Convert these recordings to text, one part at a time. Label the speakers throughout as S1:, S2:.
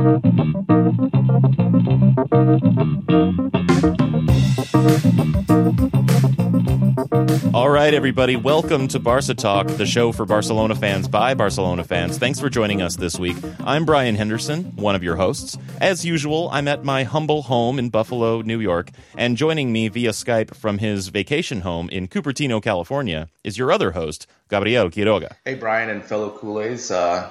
S1: All right, everybody, welcome to Barca Talk, the show for Barcelona fans by Barcelona fans. Thanks for joining us this week. I'm Brien Henderson, one of your hosts. As usual, I'm at my humble home in Buffalo, New York, and joining me via Skype from his vacation home in Cupertino, California, is your other host, Gabriel Quiroga.
S2: Hey, Brien and fellow culés. Uh,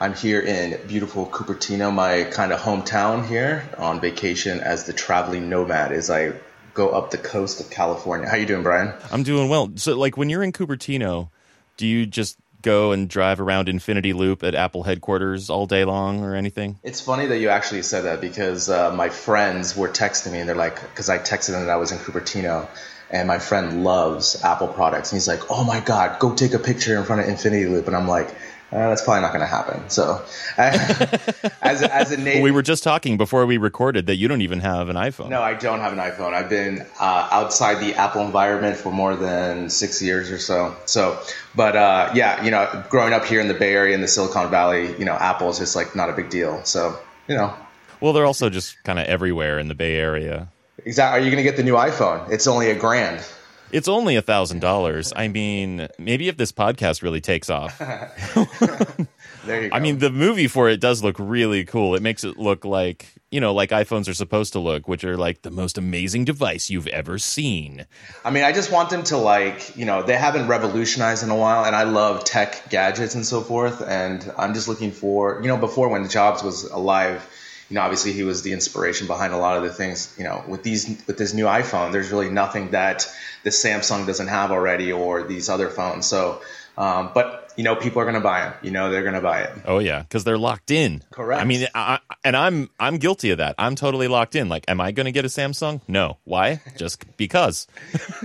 S2: I'm here in beautiful Cupertino, my kind of hometown here, on vacation as the traveling nomad as I go up the coast of California. How you doing, Brien?
S1: I'm doing well. So, like, when you're in Cupertino, do you just go and drive around Infinity Loop at Apple headquarters all day long or anything?
S2: It's funny that you actually said that because uh, my friends were texting me and they're like, because I texted them that I was in Cupertino and my friend loves Apple products. And he's like, oh my God, go take a picture in front of Infinity Loop. And I'm like, uh, that's probably not going to happen. So, as, as a native,
S1: we were just talking before we recorded that you don't even have an iPhone.
S2: No, I don't have an iPhone. I've been uh, outside the Apple environment for more than six years or so. So, but uh, yeah, you know, growing up here in the Bay Area in the Silicon Valley, you know, Apple is just like not a big deal. So, you know.
S1: Well, they're also just kind of everywhere in the Bay Area.
S2: Exactly. Are you going to get the new iPhone? It's only a grand.
S1: It's only a thousand dollars. I mean, maybe if this podcast really takes off.
S2: there you go.
S1: I mean, the movie for it does look really cool. It makes it look like you know, like iPhones are supposed to look, which are like the most amazing device you've ever seen.
S2: I mean, I just want them to like, you know, they haven't revolutionized in a while, and I love tech gadgets and so forth, and I'm just looking for, you know, before when Jobs was alive you know, obviously he was the inspiration behind a lot of the things. You know, with these with this new iPhone, there's really nothing that the Samsung doesn't have already or these other phones. So, um, but you know, people are going to buy them. You know, they're going to buy it.
S1: Oh yeah, because they're locked in.
S2: Correct.
S1: I mean, I, and I'm I'm guilty of that. I'm totally locked in. Like, am I going to get a Samsung? No. Why? Just because. just,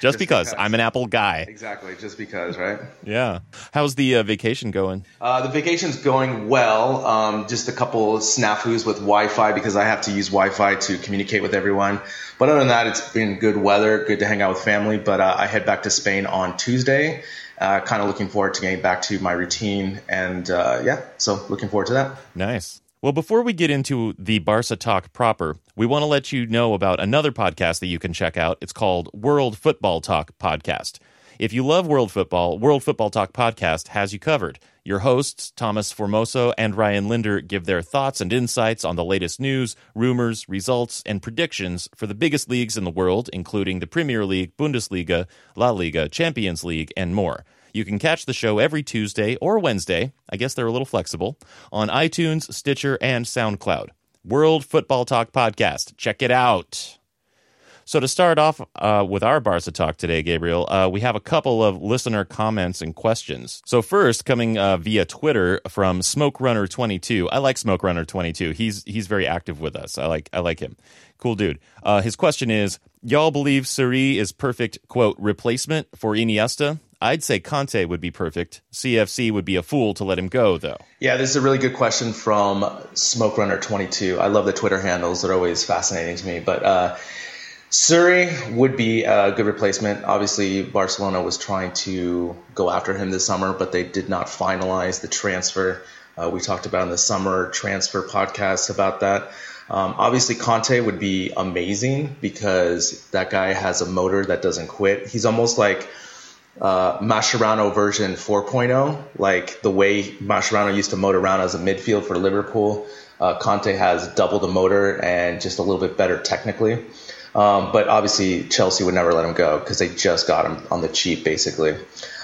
S1: just because. because. I'm an Apple guy.
S2: Exactly. Just because, right?
S1: yeah. How's the uh, vacation going?
S2: Uh, the vacation's going well. Um, just a couple snafus with Wi-Fi because I have to use Wi-Fi to communicate with everyone. But other than that, it's been good weather, good to hang out with family. But uh, I head back to Spain on Tuesday uh, kind of looking forward to getting back to my routine. And uh, yeah, so looking forward to that.
S1: Nice. Well, before we get into the Barca talk proper, we want to let you know about another podcast that you can check out. It's called World Football Talk Podcast. If you love world football, World Football Talk Podcast has you covered. Your hosts, Thomas Formoso and Ryan Linder, give their thoughts and insights on the latest news, rumors, results, and predictions for the biggest leagues in the world, including the Premier League, Bundesliga, La Liga, Champions League, and more. You can catch the show every Tuesday or Wednesday, I guess they're a little flexible, on iTunes, Stitcher, and SoundCloud. World Football Talk Podcast. Check it out. So to start off uh, with our Barca talk today, Gabriel, uh, we have a couple of listener comments and questions. So first, coming uh, via Twitter from Smoke Runner 22. I like Smoke Runner 22. He's he's very active with us. I like I like him. Cool dude. Uh, his question is: Y'all believe Seri is perfect quote replacement for Iniesta? I'd say Kanté would be perfect. CFC would be a fool to let him go, though.
S2: Yeah, this is a really good question from Smoke Runner 22. I love the Twitter handles; they're always fascinating to me. But uh, Seri would be a good replacement. Obviously, Barcelona was trying to go after him this summer, but they did not finalize the transfer. Uh, we talked about in the summer transfer podcast about that. Um, obviously, Kanté would be amazing because that guy has a motor that doesn't quit. He's almost like uh, Mascherano version 4.0, like the way Mascherano used to motor around as a midfield for Liverpool. Uh, Kanté has double the motor and just a little bit better technically. Um, but obviously, Chelsea would never let him go because they just got him on the cheap, basically.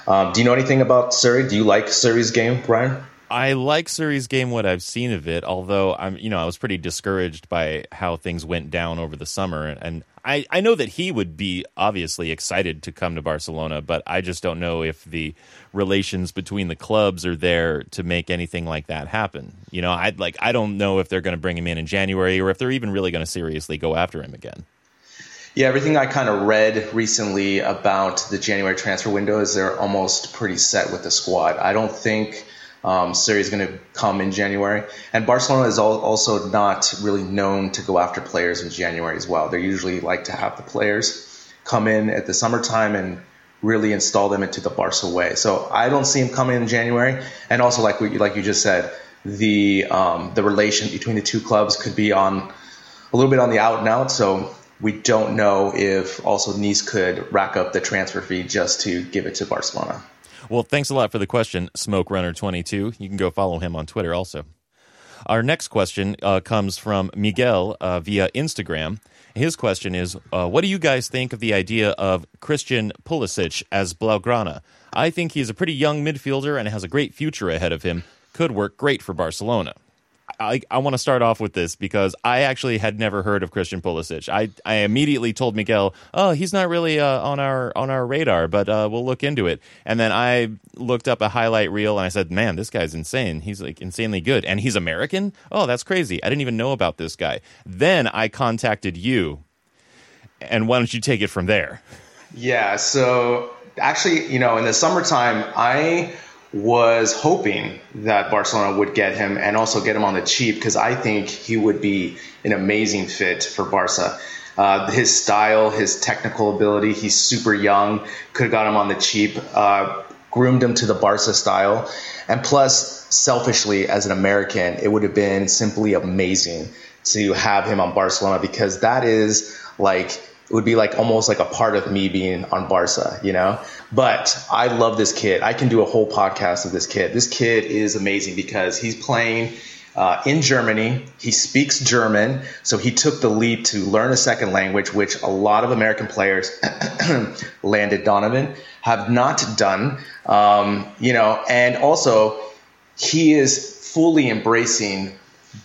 S2: Um, do you know anything about Seri? Do you like Seri's game, Brien?
S1: I like Seri's game, what I've seen of it. Although I'm, you know, I was pretty discouraged by how things went down over the summer, and I, I know that he would be obviously excited to come to Barcelona, but I just don't know if the relations between the clubs are there to make anything like that happen. You know, I like I don't know if they're going to bring him in in January or if they're even really going to seriously go after him again.
S2: Yeah, everything I kind of read recently about the January transfer window is they're almost pretty set with the squad. I don't think um, Seri is going to come in January, and Barcelona is also not really known to go after players in January as well. They usually like to have the players come in at the summertime and really install them into the Barca way. So I don't see him coming in January, and also like we, like you just said, the um, the relation between the two clubs could be on a little bit on the out and out. So we don't know if also Nice could rack up the transfer fee just to give it to Barcelona.
S1: Well, thanks a lot for the question, Smoke Runner 22. You can go follow him on Twitter also. Our next question uh, comes from Miguel uh, via Instagram. His question is uh, What do you guys think of the idea of Christian Pulisic as Blaugrana? I think he's a pretty young midfielder and has a great future ahead of him. Could work great for Barcelona. I, I want to start off with this because I actually had never heard of Christian Pulisic. I, I immediately told Miguel, "Oh, he's not really uh, on our on our radar, but uh, we'll look into it." And then I looked up a highlight reel and I said, "Man, this guy's insane. He's like insanely good, and he's American. Oh, that's crazy. I didn't even know about this guy." Then I contacted you, and why don't you take it from there?
S2: Yeah. So actually, you know, in the summertime, I was hoping that Barcelona would get him and also get him on the cheap because I think he would be an amazing fit for Barca. Uh, his style, his technical ability, he's super young, could have got him on the cheap, uh, groomed him to the Barca style. And plus, selfishly, as an American, it would have been simply amazing to have him on Barcelona because that is like it would be like almost like a part of me being on Barca, you know? But I love this kid. I can do a whole podcast of this kid. This kid is amazing because he's playing uh, in Germany. He speaks German, so he took the leap to learn a second language, which a lot of American players, Landon Donovan, have not done. Um, you know, and also he is fully embracing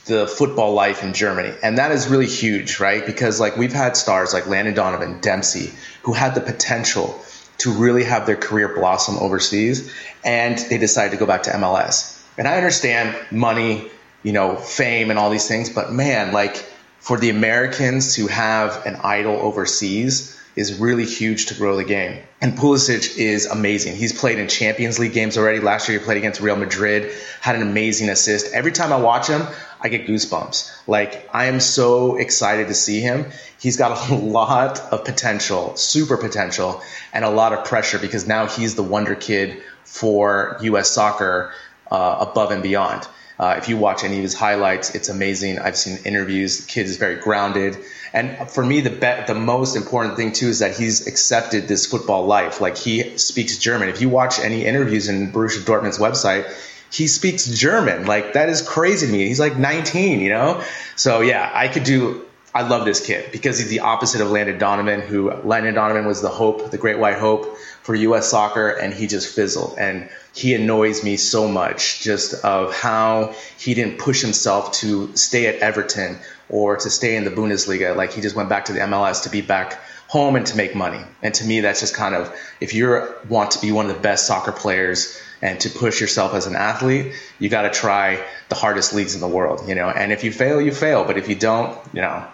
S2: the football life in Germany. And that is really huge, right? Because like we've had stars like Landon Donovan, Dempsey, who had the potential to really have their career blossom overseas and they decided to go back to MLS. And I understand money, you know, fame and all these things, but man, like for the Americans to have an idol overseas is really huge to grow the game. And Pulisic is amazing. He's played in Champions League games already. Last year he played against Real Madrid, had an amazing assist. Every time I watch him, I get goosebumps. Like I am so excited to see him. He's got a lot of potential, super potential, and a lot of pressure because now he's the wonder kid for U.S. soccer uh, above and beyond. Uh, if you watch any of his highlights, it's amazing. I've seen interviews. The kid is very grounded. And for me, the the most important thing too is that he's accepted this football life. Like he speaks German. If you watch any interviews in Borussia Dortmund's website, he speaks German. Like that is crazy to me. He's like 19, you know? So yeah, I could do I love this kid because he's the opposite of Landon Donovan, who Landon Donovan was the hope, the great white hope for US soccer, and he just fizzled. And he annoys me so much just of how he didn't push himself to stay at Everton or to stay in the Bundesliga. Like he just went back to the MLS to be back home and to make money. And to me, that's just kind of if you want to be one of the best soccer players and to push yourself as an athlete, you got to try the hardest leagues in the world, you know. And if you fail, you fail. But if you don't, you know,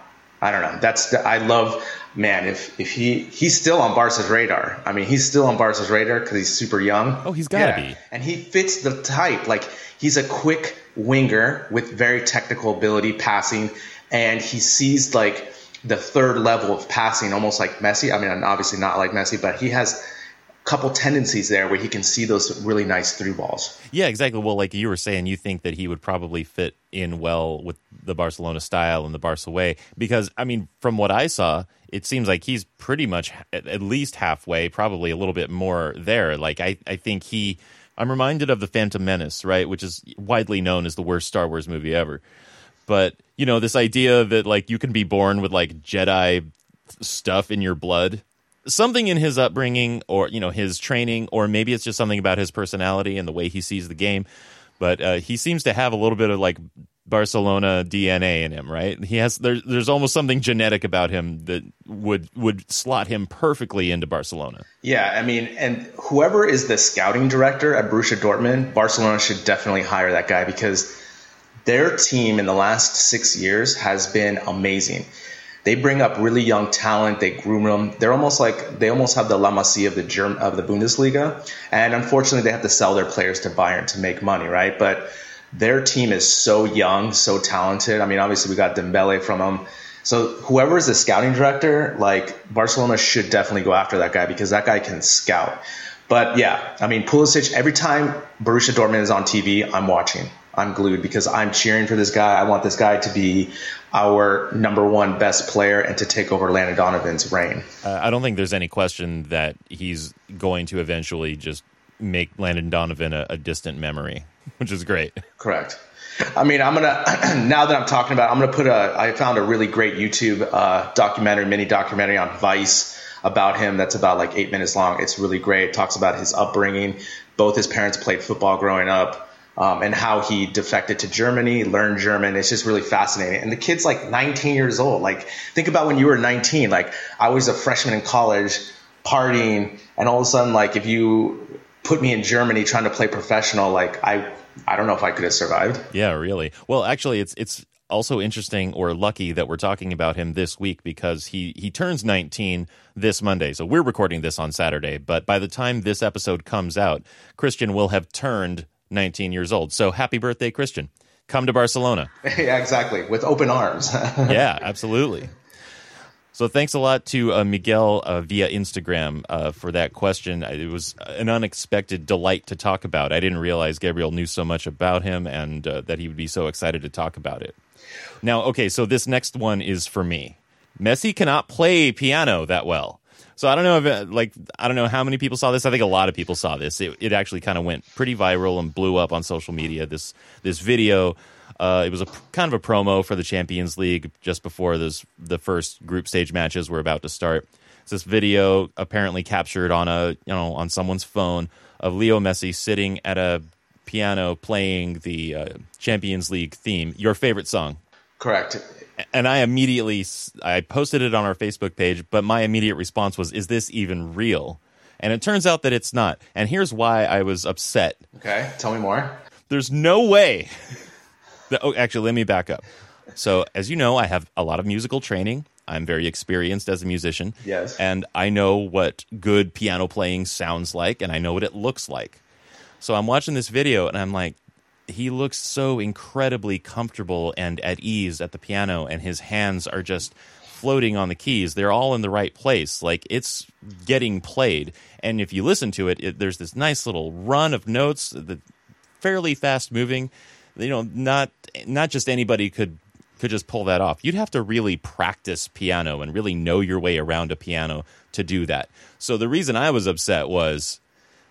S2: I don't know. That's the, I love, man. If if he he's still on Barca's radar. I mean, he's still on Barca's radar because he's super young.
S1: Oh, he's got to yeah.
S2: be. And he fits the type. Like he's a quick winger with very technical ability, passing, and he sees like the third level of passing, almost like Messi. I mean, obviously not like Messi, but he has couple tendencies there where he can see those really nice through balls.
S1: Yeah, exactly. Well, like you were saying, you think that he would probably fit in well with the Barcelona style and the Barca way because I mean, from what I saw, it seems like he's pretty much at least halfway, probably a little bit more there. Like I, I think he. I'm reminded of the Phantom Menace, right, which is widely known as the worst Star Wars movie ever. But you know, this idea that like you can be born with like Jedi stuff in your blood something in his upbringing or you know his training or maybe it's just something about his personality and the way he sees the game but uh, he seems to have a little bit of like Barcelona DNA in him, right? He has there's there's almost something genetic about him that would would slot him perfectly into Barcelona.
S2: Yeah, I mean, and whoever is the scouting director at Borussia Dortmund, Barcelona should definitely hire that guy because their team in the last six years has been amazing they bring up really young talent. They groom them. They're almost like they almost have the La Masia of the Germ, of the Bundesliga, and unfortunately, they have to sell their players to Bayern to make money, right? But their team is so young, so talented. I mean, obviously, we got Dembele from them. So whoever is the scouting director, like Barcelona should definitely go after that guy because that guy can scout. But yeah, I mean, Pulisic. Every time Borussia Dortmund is on TV, I'm watching. I'm glued because I'm cheering for this guy. I want this guy to be our number one best player and to take over Landon Donovan's reign.
S1: Uh, I don't think there's any question that he's going to eventually just make Landon Donovan a, a distant memory, which is great.
S2: Correct. I mean, I'm gonna now that I'm talking about, it, I'm gonna put a. I found a really great YouTube uh, documentary, mini documentary on Vice about him. That's about like eight minutes long. It's really great. It talks about his upbringing. Both his parents played football growing up um, and how he defected to Germany, learned German. It's just really fascinating. And the kid's like 19 years old. Like, think about when you were 19. Like, I was a freshman in college, partying, and all of a sudden, like, if you put me in Germany trying to play professional, like, I, I don't know if I could have survived.
S1: Yeah, really. Well, actually, it's it's also interesting or lucky that we're talking about him this week because he he turns 19 this Monday. So we're recording this on Saturday, but by the time this episode comes out, Christian will have turned 19 years old. So happy birthday, Christian. Come to Barcelona.
S2: yeah, exactly. With open arms.
S1: yeah, absolutely. So thanks a lot to uh, Miguel uh, via Instagram uh, for that question. It was an unexpected delight to talk about. I didn't realize Gabriel knew so much about him and uh, that he would be so excited to talk about it. Now, okay, so this next one is for me. Messi cannot play piano that well. So I don't know if like I don't know how many people saw this. I think a lot of people saw this. It, it actually kind of went pretty viral and blew up on social media. This this video. Uh, it was a kind of a promo for the Champions League just before this the first group stage matches were about to start. It's this video apparently captured on a you know on someone's phone of Leo Messi sitting at a piano playing the uh, Champions League theme. Your favorite song?
S2: Correct
S1: and I immediately I posted it on our Facebook page, but my immediate response was, "Is this even real?" And it turns out that it's not. And here's why I was upset.
S2: Okay, tell me more.
S1: There's no way. That, oh, actually, let me back up. So, as you know, I have a lot of musical training. I'm very experienced as a musician.
S2: Yes.
S1: And I know what good piano playing sounds like, and I know what it looks like. So I'm watching this video, and I'm like, he looks so incredibly comfortable and at ease at the piano, and his hands are just floating on the keys. They're all in the right place. Like it's getting played. And if you listen to it, it there's this nice little run of notes that fairly fast moving. You know, not not just anybody could could just pull that off. You'd have to really practice piano and really know your way around a piano to do that. So the reason I was upset was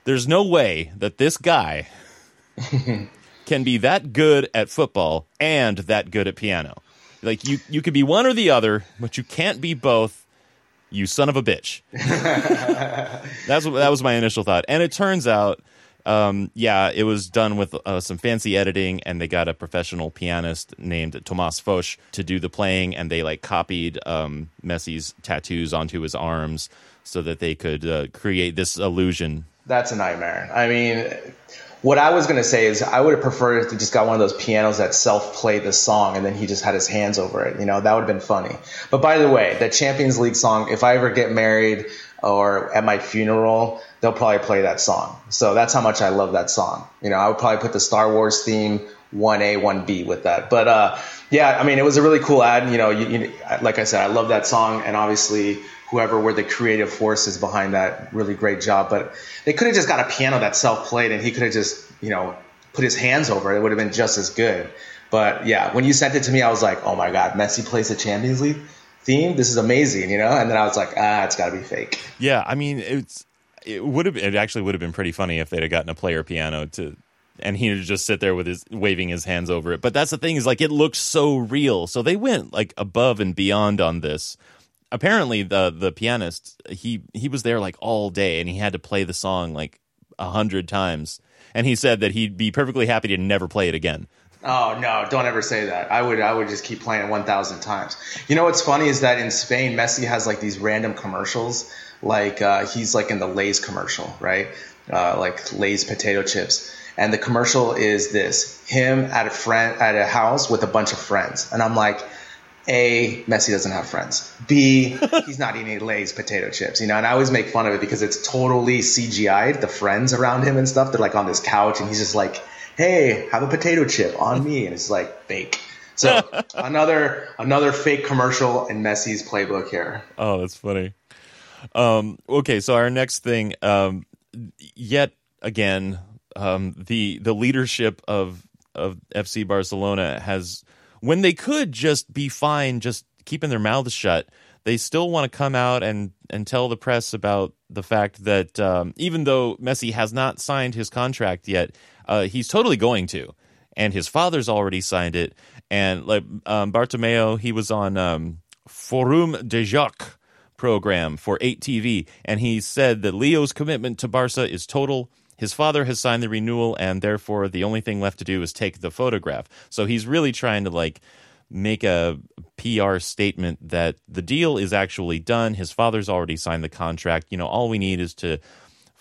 S1: there's no way that this guy can be that good at football and that good at piano. Like you, you could be one or the other, but you can't be both. You son of a bitch. That's what, that was my initial thought, and it turns out, um, yeah, it was done with uh, some fancy editing, and they got a professional pianist named Thomas Foch to do the playing, and they like copied um, Messi's tattoos onto his arms so that they could uh, create this illusion.
S2: That's a nightmare. I mean, what I was gonna say is I would have preferred if they just got one of those pianos that self played the song and then he just had his hands over it. You know, that would have been funny. But by the way, that Champions League song, if I ever get married or at my funeral, they'll probably play that song. So that's how much I love that song. You know, I would probably put the Star Wars theme 1A, 1B with that. But uh, yeah, I mean, it was a really cool ad. You know, you, you, like I said, I love that song, and obviously whoever were the creative forces behind that really great job. But they could have just got a piano that self played and he could have just, you know, put his hands over it. It would have been just as good. But yeah, when you sent it to me, I was like, oh my God, Messi plays the Champions League theme. This is amazing, you know? And then I was like, ah, it's got to be fake.
S1: Yeah, I mean, it's it would have it actually would have been pretty funny if they'd have gotten a player piano to and he would just sit there with his waving his hands over it. But that's the thing is like it looks so real. So they went like above and beyond on this. Apparently the the pianist he he was there like all day and he had to play the song like a hundred times. And he said that he'd be perfectly happy to never play it again.
S2: Oh no! Don't ever say that. I would. I would just keep playing it one thousand times. You know what's funny is that in Spain, Messi has like these random commercials. Like uh, he's like in the Lay's commercial, right? Uh, like Lay's potato chips, and the commercial is this: him at a friend at a house with a bunch of friends, and I'm like. A, Messi doesn't have friends. B, he's not eating Lay's potato chips, you know, and I always make fun of it because it's totally CGI'd, the friends around him and stuff. They're like on this couch and he's just like, hey, have a potato chip on me. And it's like fake. So another another fake commercial in Messi's playbook here.
S1: Oh, that's funny. Um, okay, so our next thing, um, yet again, um, the the leadership of of FC Barcelona has, when they could just be fine, just keeping their mouths shut, they still want to come out and and tell the press about the fact that um, even though Messi has not signed his contract yet, uh, he's totally going to, and his father's already signed it. And like um, Bartomeu, he was on um, Forum de Jacques program for 8TV, and he said that Leo's commitment to Barca is total. His father has signed the renewal, and therefore the only thing left to do is take the photograph. So he's really trying to like make a PR statement that the deal is actually done. His father's already signed the contract. You know, all we need is to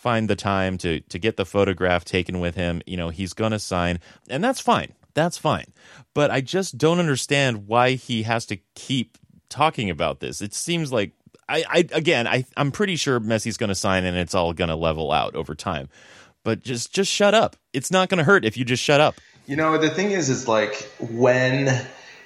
S1: find the time to to get the photograph taken with him. You know, he's going to sign, and that's fine. That's fine. But I just don't understand why he has to keep talking about this. It seems like I, I again, I I'm pretty sure Messi's going to sign, and it's all going to level out over time. But just just shut up. It's not going to hurt if you just shut up.
S2: You know, the thing is, is like when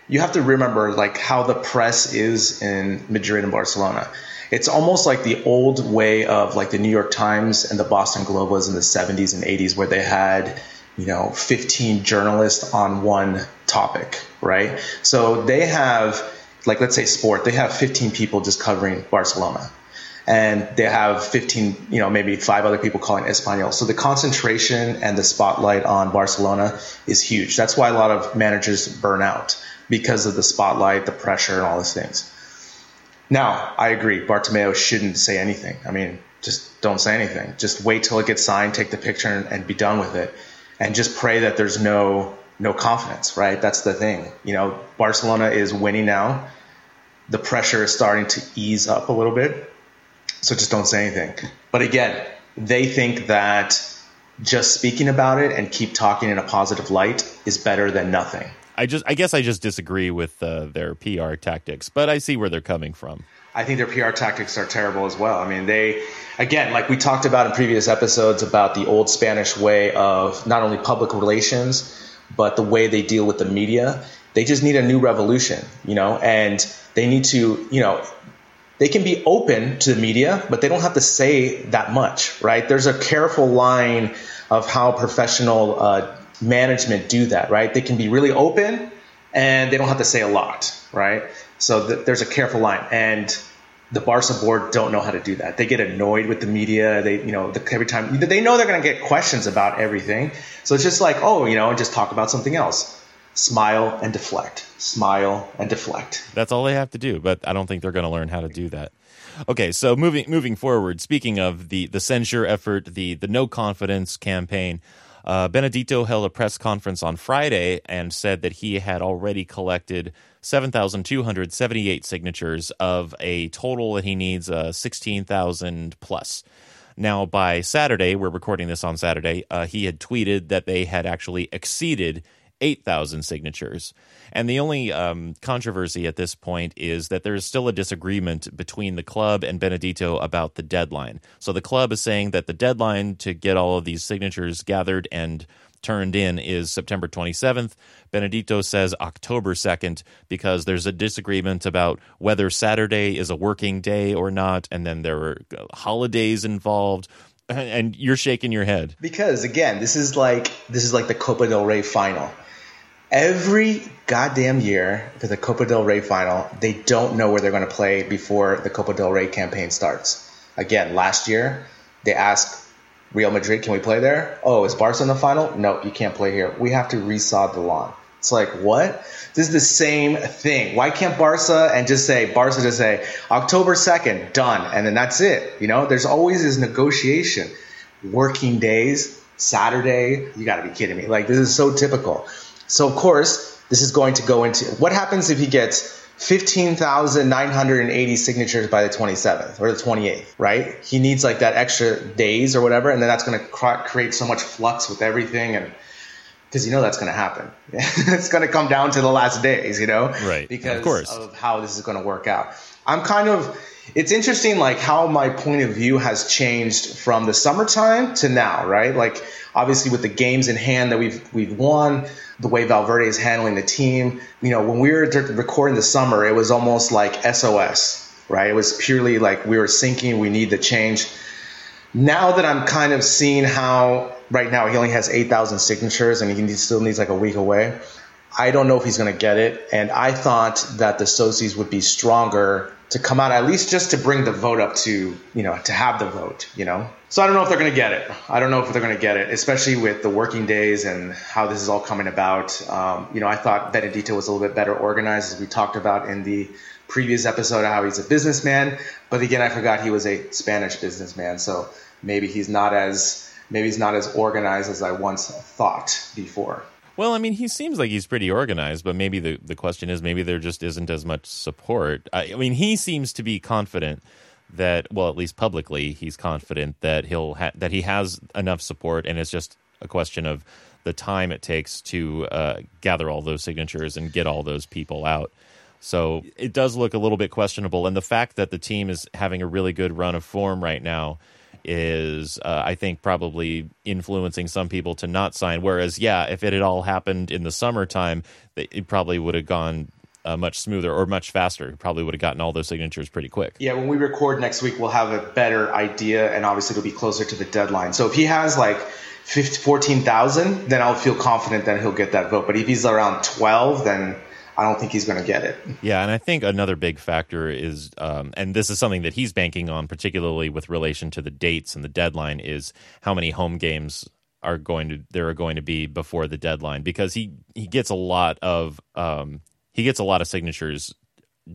S2: you have to remember like how the press is in Madrid and Barcelona it's almost like the old way of like the New York Times and the Boston Globe was in the 70s and 80s, where they had, you know, 15 journalists on one topic, right? So they have, like, let's say sport, they have 15 people just covering Barcelona. And they have 15, you know, maybe five other people calling Espanol. So the concentration and the spotlight on Barcelona is huge. That's why a lot of managers burn out because of the spotlight, the pressure, and all these things. Now, I agree. Bartomeu shouldn't say anything. I mean, just don't say anything. Just wait till it gets signed, take the picture, and, and be done with it, and just pray that there's no no confidence. Right? That's the thing. You know, Barcelona is winning now. The pressure is starting to ease up a little bit. So just don't say anything. But again, they think that just speaking about it and keep talking in a positive light is better than nothing.
S1: I just I guess I just disagree with uh, their PR tactics, but I see where they're coming from.
S2: I think their PR tactics are terrible as well. I mean, they again, like we talked about in previous episodes about the old Spanish way of not only public relations, but the way they deal with the media. They just need a new revolution, you know, and they need to, you know, they can be open to the media, but they don't have to say that much, right? There's a careful line of how professional uh, management do that, right? They can be really open and they don't have to say a lot, right? So th- there's a careful line. And the Barca board don't know how to do that. They get annoyed with the media. They, you know, the, every time they know they're going to get questions about everything. So it's just like, oh, you know, just talk about something else. Smile and deflect. Smile and deflect.
S1: That's all they have to do. But I don't think they're going to learn how to do that. Okay, so moving moving forward. Speaking of the the censure effort, the the no confidence campaign. Uh, Benedito held a press conference on Friday and said that he had already collected 7,278 signatures of a total that he needs uh, 16,000 plus. Now, by Saturday, we're recording this on Saturday, uh, he had tweeted that they had actually exceeded 8,000 signatures. And the only um, controversy at this point is that there is still a disagreement between the club and Benedito about the deadline. So the club is saying that the deadline to get all of these signatures gathered and turned in is September 27th. Benedito says October 2nd because there's a disagreement about whether Saturday is a working day or not, and then there are holidays involved. And you're shaking your head
S2: because again, this is like this is like the Copa del Rey final. Every goddamn year for the Copa del Rey final, they don't know where they're going to play before the Copa del Rey campaign starts. Again, last year they asked Real Madrid, can we play there? Oh, is Barca in the final? No, you can't play here. We have to resod the lawn. It's like, what? This is the same thing. Why can't Barca and just say, Barca just say, October 2nd, done. And then that's it. You know, there's always this negotiation. Working days, Saturday, you gotta be kidding me. Like, this is so typical. So, of course, this is going to go into what happens if he gets 15,980 signatures by the 27th or the 28th, right? He needs like that extra days or whatever, and then that's going to cr- create so much flux with everything and because you know that's going to happen. it's going to come down to the last days, you know?
S1: Right.
S2: Because
S1: of, course.
S2: of how this is going to work out. I'm kind of, it's interesting like how my point of view has changed from the summertime to now, right? Like obviously with the games in hand that we've, we've won, the way Valverde is handling the team. You know, when we were recording the summer, it was almost like SOS, right? It was purely like we were sinking, we need the change. Now that I'm kind of seeing how right now he only has 8,000 signatures and he still needs like a week away. I don't know if he's going to get it. And I thought that the Socis would be stronger to come out, at least just to bring the vote up to, you know, to have the vote, you know? So I don't know if they're going to get it. I don't know if they're going to get it, especially with the working days and how this is all coming about. Um, you know, I thought Benedito was a little bit better organized, as we talked about in the previous episode, how he's a businessman. But again, I forgot he was a Spanish businessman. So maybe he's not as maybe he's not as organized as I once thought before.
S1: Well, I mean, he seems like he's pretty organized, but maybe the, the question is maybe there just isn't as much support. I, I mean, he seems to be confident that, well, at least publicly, he's confident that he'll ha- that he has enough support, and it's just a question of the time it takes to uh, gather all those signatures and get all those people out. So it does look a little bit questionable, and the fact that the team is having a really good run of form right now is uh, I think probably influencing some people to not sign. Whereas, yeah, if it had all happened in the summertime, it probably would have gone uh, much smoother or much faster. Probably would have gotten all those signatures pretty quick.
S2: Yeah, when we record next week, we'll have a better idea, and obviously it'll be closer to the deadline. So if he has like 14,000, then I'll feel confident that he'll get that vote. But if he's around 12, then I don't think he's going to get it.
S1: Yeah, and I think another big factor is, um, and this is something that he's banking on, particularly with relation to the dates and the deadline, is how many home games are going to there are going to be before the deadline because he he gets a lot of um, he gets a lot of signatures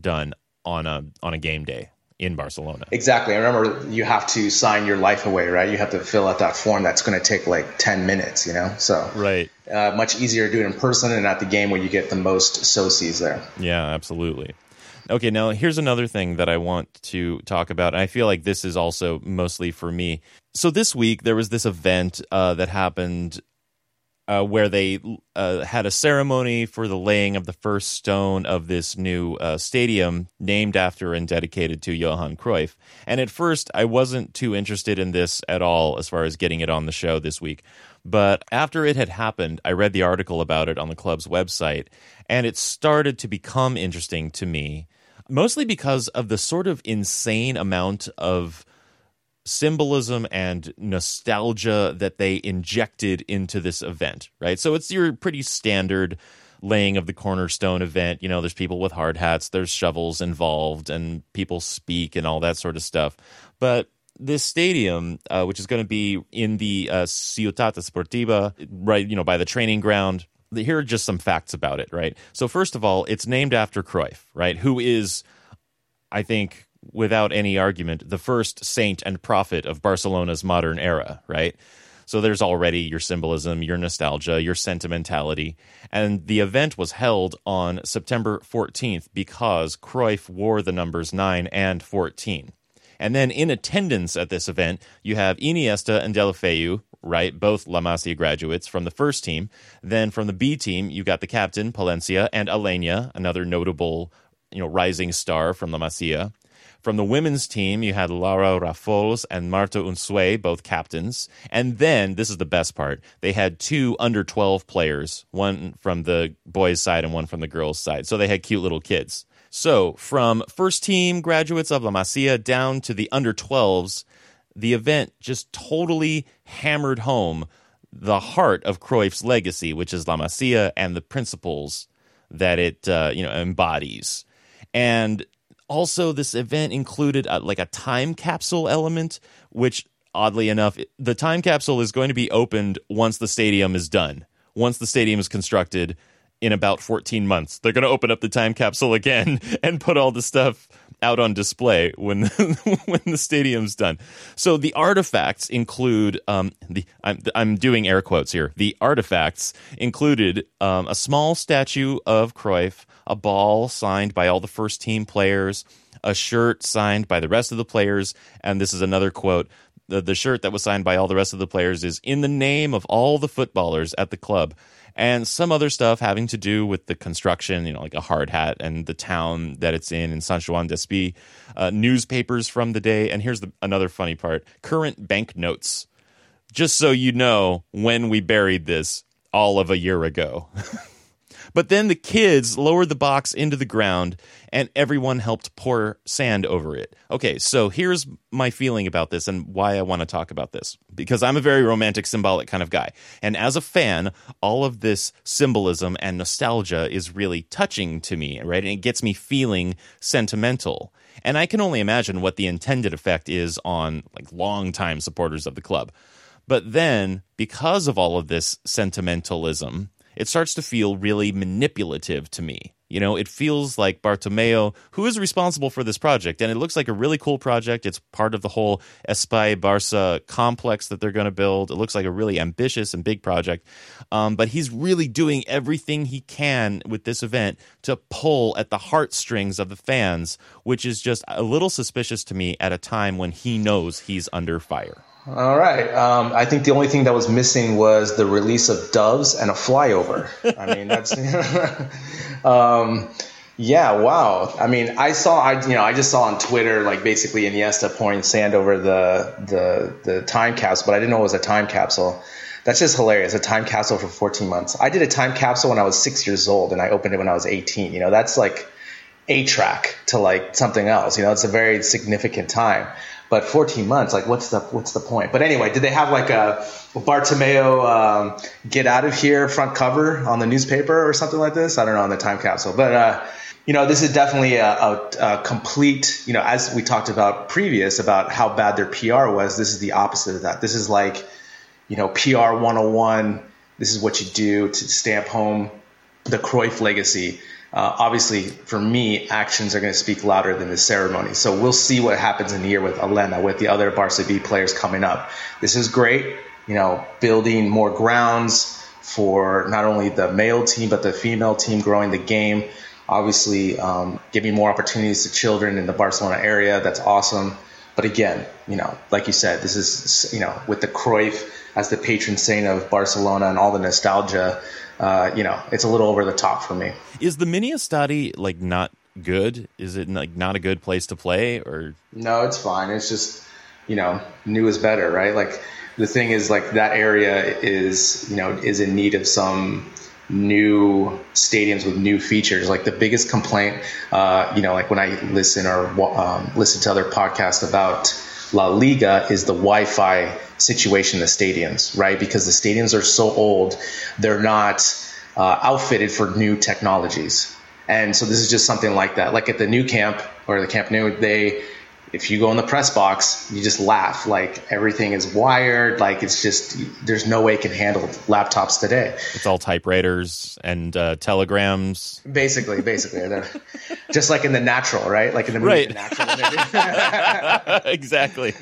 S1: done on a on a game day in Barcelona.
S2: Exactly. I remember you have to sign your life away, right? You have to fill out that form that's going to take like 10 minutes, you know? So,
S1: right.
S2: Uh, much easier to do it in person and at the game where you get the most socies there.
S1: Yeah, absolutely. Okay, now here's another thing that I want to talk about. I feel like this is also mostly for me. So this week there was this event uh, that happened uh, where they uh, had a ceremony for the laying of the first stone of this new uh, stadium named after and dedicated to Johan Cruyff. And at first, I wasn't too interested in this at all as far as getting it on the show this week. But after it had happened, I read the article about it on the club's website, and it started to become interesting to me, mostly because of the sort of insane amount of symbolism and nostalgia that they injected into this event, right? So it's your pretty standard laying of the cornerstone event. You know, there's people with hard hats, there's shovels involved, and people speak and all that sort of stuff. But this stadium, uh, which is going to be in the uh, Ciutat Esportiva, right, you know, by the training ground. Here are just some facts about it, right? So, first of all, it's named after Cruyff, right? Who is, I think, without any argument, the first saint and prophet of Barcelona's modern era, right? So there's already your symbolism, your nostalgia, your sentimentality. And the event was held on September 14th because Cruyff wore the numbers 9 and 14. And then in attendance at this event, you have Iniesta and Deulofeu, right? Both La Masia graduates from the first team. Then from the B team, you got the captain, Palencia, and Aleñá, another notable, you know, rising star from La Masia. From the women's team, you had Laura Rafols and Marta Unzué, both captains. And then, this is the best part, they had two under 12 players, one from the boys' side and one from the girls' side. So they had cute little kids. So, from first team graduates of La Masia down to the under 12s, the event just totally hammered home the heart of Cruyff's legacy, which is La Masia and the principles that it uh, you know embodies. And also, this event included a, like a time capsule element, which oddly enough, the time capsule is going to be opened once the stadium is done. Once the stadium is constructed in about 14 months, they're going to open up the time capsule again and put all the stuff out on display when when the stadium's done. So the artifacts include um, the I'm, I'm doing air quotes here. The artifacts included um, a small statue of Cruyff, a ball signed by all the first team players, a shirt signed by the rest of the players, and this is another quote. The, the shirt that was signed by all the rest of the players is in the name of all the footballers at the club and some other stuff having to do with the construction, you know, like a hard hat and the town that it's in in San Juan d'Espí, uh, newspapers from the day. And here's the, another funny part current banknotes. Just so you know, when we buried this all of a year ago. But then the kids lowered the box into the ground and everyone helped pour sand over it. Okay, so here's my feeling about this and why I want to talk about this. Because I'm a very romantic, symbolic kind of guy. And as a fan, all of this symbolism and nostalgia is really touching to me, right? And it gets me feeling sentimental. And I can only imagine what the intended effect is on like longtime supporters of the club. But then, because of all of this sentimentalism, it starts to feel really manipulative to me. You know, it feels like Bartomeu, who is responsible for this project, and it looks like a really cool project. It's part of the whole Espai Barca complex that they're going to build. It looks like a really ambitious and big project. Um, but he's really doing everything he can with this event to pull at the heartstrings of the fans, which is just a little suspicious to me at a time when he knows he's under fire.
S2: All right. Um, I think the only thing that was missing was the release of doves and a flyover. I mean, that's. um, yeah. Wow. I mean, I saw. I you know I just saw on Twitter like basically Iniesta pouring sand over the the the time capsule, but I didn't know it was a time capsule. That's just hilarious. A time capsule for 14 months. I did a time capsule when I was six years old, and I opened it when I was 18. You know, that's like a track to like something else. You know, it's a very significant time. But 14 months, like what's the what's the point? But anyway, did they have like a Bartomeu um, get out of here front cover on the newspaper or something like this? I don't know on the time capsule, but. Uh, you know, this is definitely a, a, a, complete, you know, as we talked about previous about how bad their PR was, this is the opposite of that. This is like, you know, PR 101. This is what you do to stamp home the Cruyff legacy. Uh, obviously, for me, actions are going to speak louder than the ceremony. So we'll see what happens in the year with Aleñá, with the other Barca B players coming up. This is great, you know, building more grounds for not only the male team but the female team, growing the game. Obviously, um, giving more opportunities to children in the Barcelona area. That's awesome. But again, you know, like you said, this is you know with the Cruyff as the patron saint of Barcelona and all the nostalgia uh, you know, it's a little over the top for me.
S1: Is the mini estadi like not good? Is it like not a good place to play or?
S2: No, it's fine. It's just, you know, new is better, right? Like the thing is like that area is, you know, is in need of some new stadiums with new features. Like the biggest complaint, uh, you know, like when I listen or um, listen to other podcasts about La Liga is the Wi-Fi situation in the stadiums, right? Because the stadiums are so old, they're not uh, outfitted for new technologies. And so this is just something like that. Like at the new Camp or the Camp Nou, they if you go in the press box, you just laugh. Like everything is wired. Like it's just there's no way it can handle laptops today.
S1: It's all typewriters and uh, telegrams.
S2: Basically, basically, just like in the Natural, right? Like in the movie
S1: right.
S2: The Natural.
S1: exactly.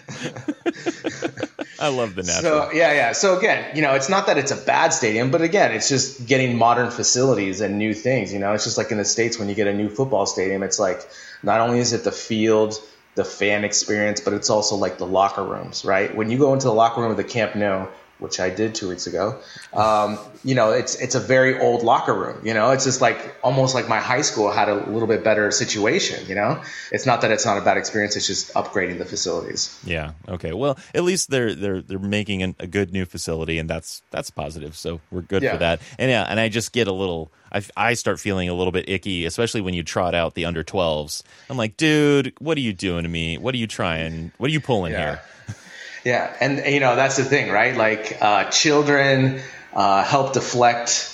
S1: I love the Natural.
S2: So yeah, yeah. So again, you know, it's not that it's a bad stadium, but again, it's just getting modern facilities and new things. You know, it's just like in the states when you get a new football stadium, it's like not only is it the field the fan experience, but it's also like the locker rooms, right? When you go into the locker room of the Camp Nou, which I did two weeks ago, um, you know, it's it's a very old locker room. You know, it's just like almost like my high school had a little bit better situation. You know, it's not that it's not a bad experience; it's just upgrading the facilities.
S1: Yeah. Okay. Well, at least they're they're they're making an, a good new facility, and that's that's positive. So we're good
S2: Yeah.
S1: for that. And yeah, and I just get a little. I, I start feeling a little bit icky, especially when you trot out the under 12s. I'm like, dude, what are you doing to me? What are you trying? What are you pulling
S2: Yeah.
S1: here?
S2: Yeah, and you know that's the thing, right? Like uh, children uh, help deflect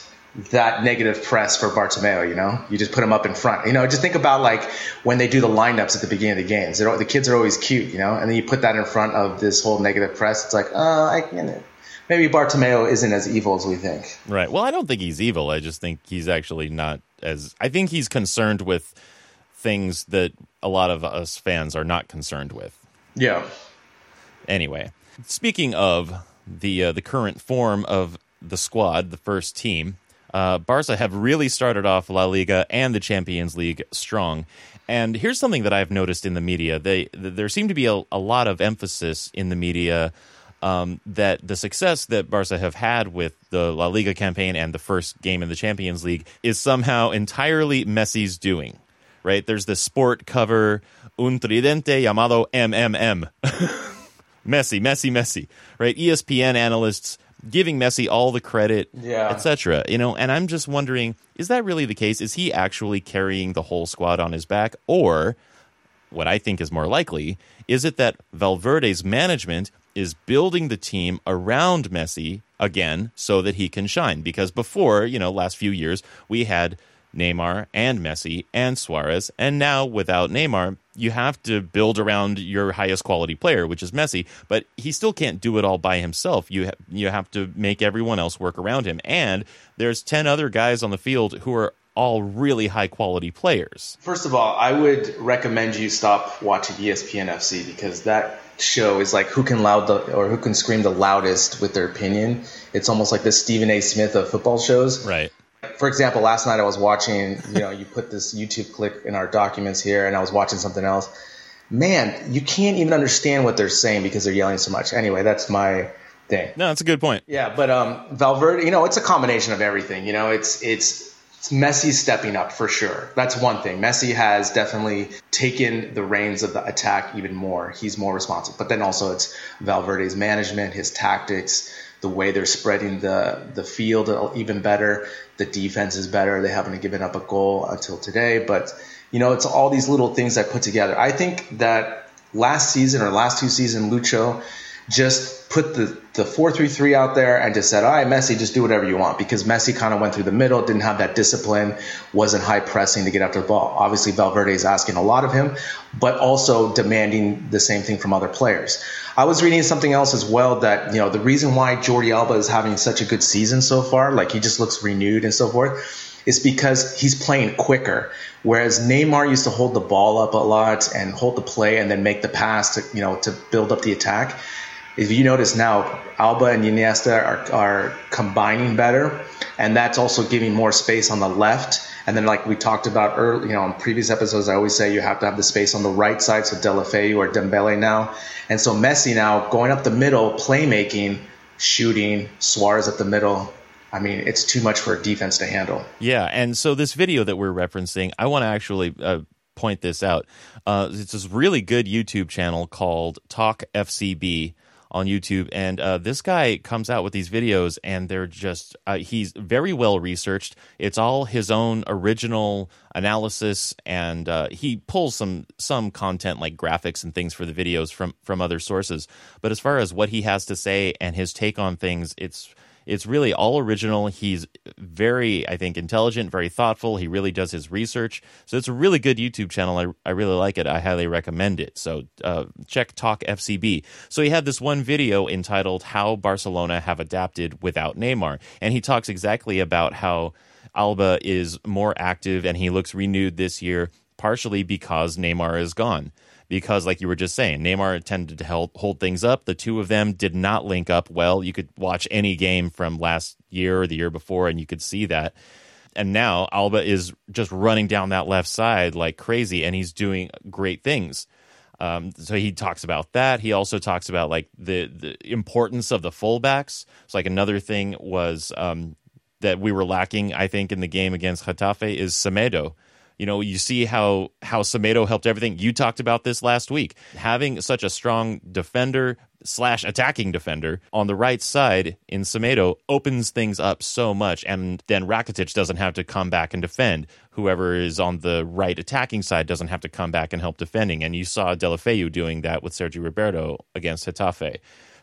S2: that negative press for Bartomeu. You know, you just put him up in front. You know, just think about like when they do the lineups at the beginning of the games. They're, the kids are always cute, you know, and then you put that in front of this whole negative press. It's like, uh, I can. Maybe Bartomeu isn't as evil as we think.
S1: Right. Well, I don't think he's evil. I just think he's actually not as. I think he's concerned with things that a lot of us fans are not concerned with.
S2: Yeah.
S1: Anyway, speaking of the uh, the current form of the squad, the first team, uh, Barca have really started off La Liga and the Champions League strong. And here's something that I've noticed in the media: they th- there seem to be a, a lot of emphasis in the media um, that the success that Barca have had with the La Liga campaign and the first game in the Champions League is somehow entirely Messi's doing. Right? There's this sport cover, un tridente llamado MMM. Messi, Messi, Messi, right? ESPN analysts giving Messi all the credit,
S2: Yeah.
S1: etc. You know, and I'm just wondering, is that really the case? Is he actually carrying the whole squad on his back, or what I think is more likely is it that Valverde's management is building the team around Messi again so that he can shine? Because before, you know, last few years we had Neymar and Messi and Suarez, and now without Neymar, you have to build around your highest quality player, which is Messi. But he still can't do it all by himself. You ha- you have to make everyone else work around him, and there's ten other guys on the field who are all really high quality players.
S2: First of all, I would recommend you stop watching ESPN FC because that show is like who can loud the or who can scream the loudest with their opinion. It's almost like the Stephen A. Smith of football shows.
S1: Right.
S2: For example, last night I was watching, you know, you put this YouTube clip in our documents here and I was watching something else. Man, you can't even understand what they're saying because they're yelling so much. Anyway, that's my thing.
S1: No, that's a good point.
S2: Yeah, but um, Valverde, you know, it's a combination of everything. You know, it's it's it's Messi stepping up for sure. That's one thing. Messi has definitely taken the reins of the attack even more. He's more responsive. But then also it's Valverde's management, his tactics, the way they're spreading the the field even better. The defense is better. They haven't given up a goal until today, but you know, it's all these little things that put together. I think that last season or last two seasons, Lucho just put the the four three three out there and just said, "All right, Messi, just do whatever you want." Because Messi kind of went through the middle, didn't have that discipline, wasn't high pressing to get after the ball. Obviously, Valverde is asking a lot of him, but also demanding the same thing from other players. I was reading something else as well that you know the reason why Jordi Alba is having such a good season so far, like he just looks renewed and so forth is because he's playing quicker. Whereas Neymar used to hold the ball up a lot and hold the play and then make the pass to you know to build up the attack. If you notice now, Alba and Iniesta are, are combining better, and that's also giving more space on the left. And then, like we talked about earlier, you know, in previous episodes, I always say you have to have the space on the right side, so Deulofeu or Dembele now, and so Messi now going up the middle, playmaking, shooting, Suarez at the middle. I mean, it's too much for a defense to handle.
S1: Yeah, and so this video that we're referencing, I want to actually uh, point this out. Uh, it's this really good YouTube channel called Talk FCB on YouTube, and uh, this guy comes out with these videos, and they're just uh, he's very well researched. It's all his own original analysis, and uh, he pulls some some content like graphics and things for the videos from from other sources. But as far as what he has to say and his take on things, it's it's really all original. He's very, I think, intelligent, very thoughtful. He really does his research. So it's a really good YouTube channel. I, I really like it. I highly recommend it. So uh, check Talk FCB. So he had this one video entitled How Barcelona Have Adapted Without Neymar. And he talks exactly about how Alba is more active and he looks renewed this year, partially because Neymar is gone because, like you were just saying, Neymar tended to hold, hold things up. The two of them did not link up well. You could watch any game from last year or the year before, and you could see that. And now Alba is just running down that left side like crazy, and he's doing great things. Um, so he talks about that. He also talks about like the the importance of the fullbacks. So like another thing was um, that we were lacking, I think, in the game against Getafe is Semedo. You know, you see how how Semedo helped everything. You talked about this last week. Having such a strong defender slash attacking defender on the right side in Semedo opens things up so much, and then Rakitic doesn't have to come back and defend. Whoever is on the right attacking side doesn't have to come back and help defending. And you saw Deulofeu doing that with Sergio Roberto against Getafe.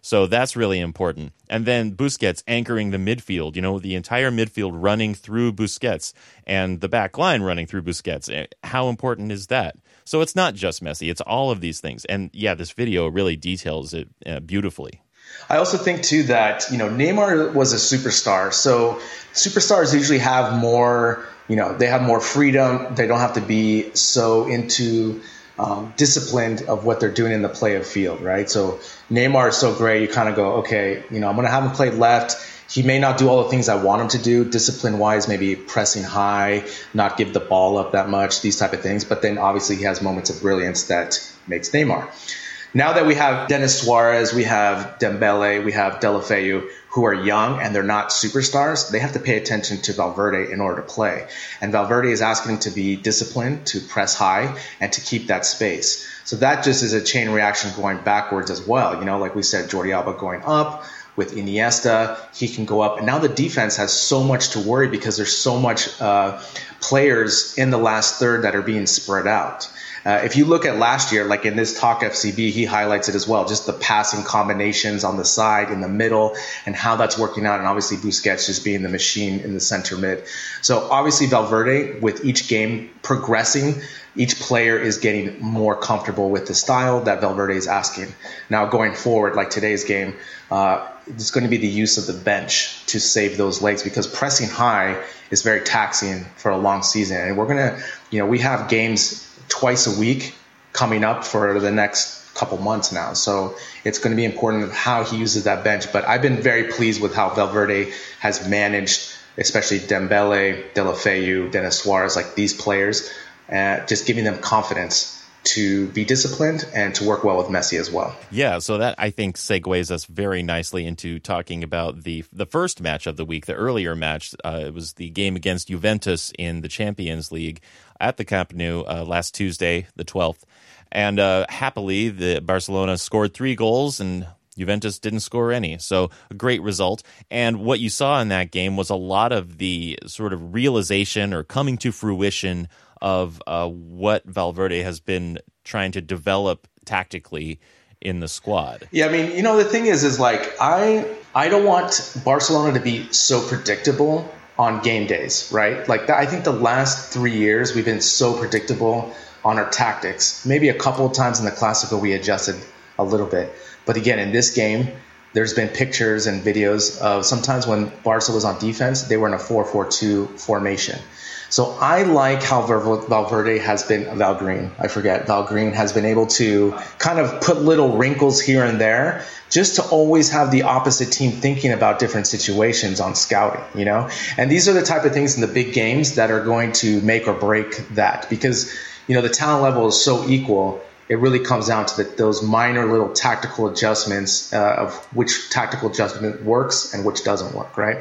S1: So that's really important. And then Busquets anchoring the midfield, you know, the entire midfield running through Busquets and the back line running through Busquets. Eh, how important is that? So it's not just Messi, it's all of these things. And yeah, this video really details it uh, beautifully.
S2: I also think too that you know Neymar was a superstar, so superstars usually have more. You know, they have more freedom. They don't have to be so into um, disciplined of what they're doing in the play of field, right? So Neymar is so great. You kind of go, okay, you know, I'm going to have him play left. He may not do all the things I want him to do, discipline wise, maybe pressing high, not give the ball up that much, these type of things. But then obviously he has moments of brilliance that makes Neymar. Now that we have Denis Suarez, we have Dembele, we have Deulofeu, who are young and they're not superstars, they have to pay attention to Valverde in order to play. And Valverde is asking to be disciplined, to press high, and to keep that space. So that just is a chain reaction going backwards as well. You know, like we said, Jordi Alba going up, with Iniesta, he can go up. And now the defense has so much to worry because there's so much uh, players in the last third that are being spread out. Uh, if you look at last year, like in this talk FCB, he highlights it as well, just the passing combinations on the side, in the middle, and how that's working out. And obviously Busquets just being the machine in the center mid. So obviously Valverde, with each game progressing, each player is getting more comfortable with the style that Valverde is asking. Now going forward, like today's game, uh, it's going to be the use of the bench to save those legs because pressing high is very taxing for a long season. And we're going to, you know, we have games twice a week coming up for the next couple months now. So it's going to be important how he uses that bench. But I've been very pleased with how Valverde has managed, especially Dembele, Deulofeu, Denis Suarez, like these players, uh, just giving them confidence to be disciplined and to work well with Messi as well.
S1: Yeah, so that I think segues us very nicely into talking about the the first match of the week, the earlier match. Uh, it was the game against Juventus in the Champions League at the Camp Nou uh, last Tuesday, the 12th. And uh, happily, the Barcelona scored three goals and Juventus didn't score any. So a great result. And what you saw in that game was a lot of the sort of realization or coming to fruition of uh, what Valverde has been trying to develop tactically in the squad.
S2: Yeah, I mean, you know, the thing is, is like I I don't want Barcelona to be so predictable on game days, right? Like I think the last three years we've been so predictable on our tactics. Maybe a couple of times in the Clásico we adjusted a little bit, but again in this game, there's been pictures and videos of sometimes when Barca was on defense, they were in a 4-4-2 formation. So I like how Valverde has been Valgreen. I forget Valgreen has been able to kind of put little wrinkles here and there, just to always have the opposite team thinking about different situations on scouting. You know, and these are the type of things in the big games that are going to make or break that because you know the talent level is so equal it really comes down to the, those minor little tactical adjustments uh, of which tactical adjustment works and which doesn't work, right?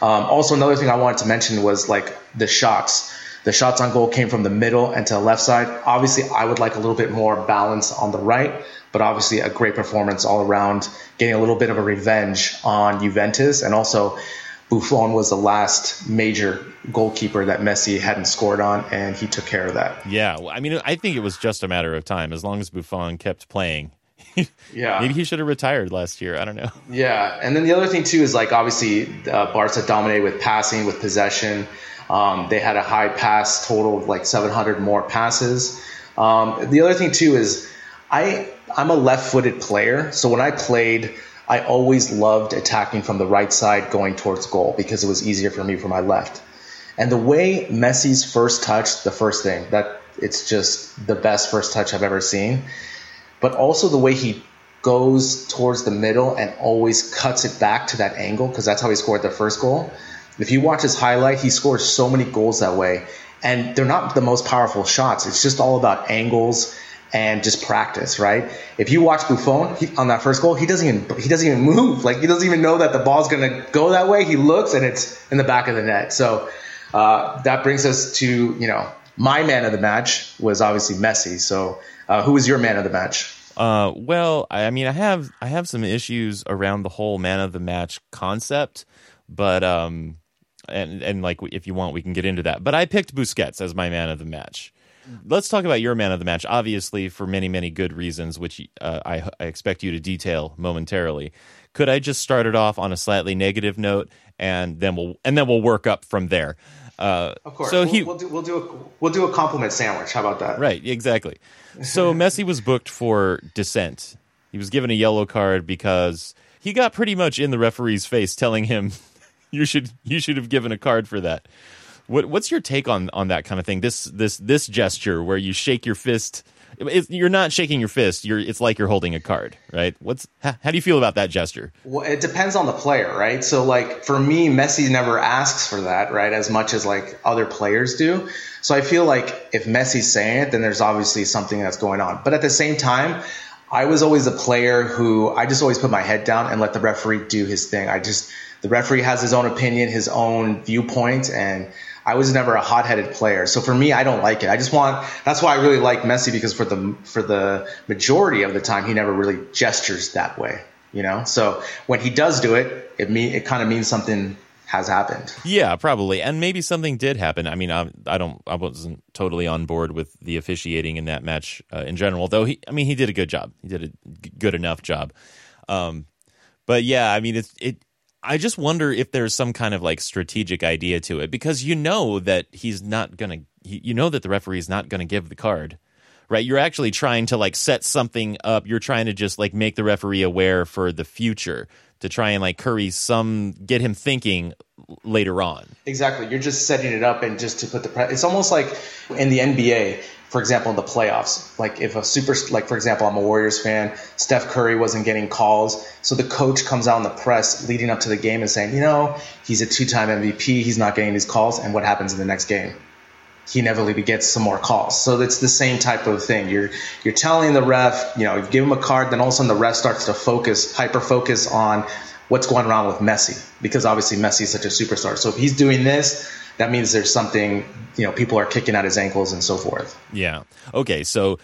S2: Um, also, another thing I wanted to mention was like the shots. The shots on goal came from the middle and to the left side. Obviously, I would like a little bit more balance on the right, but obviously a great performance all around, getting a little bit of a revenge on Juventus and also Buffon was the last major goalkeeper that Messi hadn't scored on, and he took care of that.
S1: Yeah, I mean, I think it was just a matter of time as long as Buffon kept playing.
S2: yeah,
S1: maybe he should have retired last year. I don't know.
S2: Yeah, and then the other thing too is like obviously uh, Barca dominated with passing, with possession. Um, they had a high pass total of like 700 more passes. Um, the other thing too is I I'm a left-footed player, so when I played I always loved attacking from the right side going towards goal because it was easier for me from my left. And the way Messi's first touch, the first thing, that it's just the best first touch I've ever seen. But also the way he goes towards the middle and always cuts it back to that angle because that's how he scored the first goal. If you watch his highlight, he scores so many goals that way. And they're not the most powerful shots. It's just all about angles and just practice, right? If you watch Buffon he, on that first goal, he doesn't even he doesn't even move. Like he doesn't even know that the ball's gonna go that way. He looks and it's in the back of the net. So uh, that brings us to you know my man of the match was obviously Messi. So uh, who was your man of the match?
S1: Uh, well, I mean, I have I have some issues around the whole man of the match concept, but um, and and like if you want, we can get into that. But I picked Busquets as my man of the match. Let's talk about your man of the match, obviously for many many good reasons, which uh, I, I expect you to detail momentarily. Could I just start it off on a slightly negative note, and then we'll and then we'll work up from there.
S2: Uh, of course. So we'll, he, we'll do, we'll do a we'll do a compliment sandwich. How about that?
S1: Right. Exactly. So Messi was booked for dissent. He was given a yellow card because he got pretty much in the referee's face, telling him, "You should you should have given a card for that." What what's your take on on that kind of thing? This this this gesture where you shake your fist you're not shaking your fist. You're it's like you're holding a card, right? What's how, how, do you feel about that gesture?
S2: Well, it depends on the player, right? So like for me, Messi never asks for that, right? As much as like other players do. So I feel like if Messi's saying it, then there's obviously something that's going on. But at the same time, I was always a player who I just always put my head down and let the referee do his thing. I just the referee has his own opinion, his own viewpoint, and I was never a hot-headed player. So for me, I don't like it. I just want. That's why I really like Messi because for the for the majority of the time, he never really gestures that way. You know. So when he does do it, it mean it kind of means something has happened.
S1: Yeah, probably, and maybe something did happen. I mean, I, I don't, I wasn't totally on board with the officiating in that match uh, in general, though. He, I mean, he did a good job. He did a good enough job. Um, but yeah, I mean, it's it I just wonder if there's some kind of like strategic idea to it because you know that he's not going to, you know that the referee is not going to give the card, right? You're actually trying to like set something up. You're trying to just like make the referee aware for the future to try and like curry some, get him thinking later on.
S2: Exactly. You're just setting it up and just to put the, pre- it's almost like in the NBA, for example, in the playoffs. Like if a super, like for example, I'm a Warriors fan, Steph Curry wasn't getting calls. So the coach comes out in the press leading up to the game and saying, you know, he's a two time MVP, he's not getting these calls. And what happens in the next game? He inevitably gets some more calls. So it's the same type of thing. You're you're telling the ref, you know, you give him a card, then all of a sudden the ref starts to focus, hyper focus on what's going on with Messi because obviously Messi is such a superstar. So if he's doing this, that means there's something, you know, people are kicking at his ankles and so forth.
S1: Yeah. Okay. So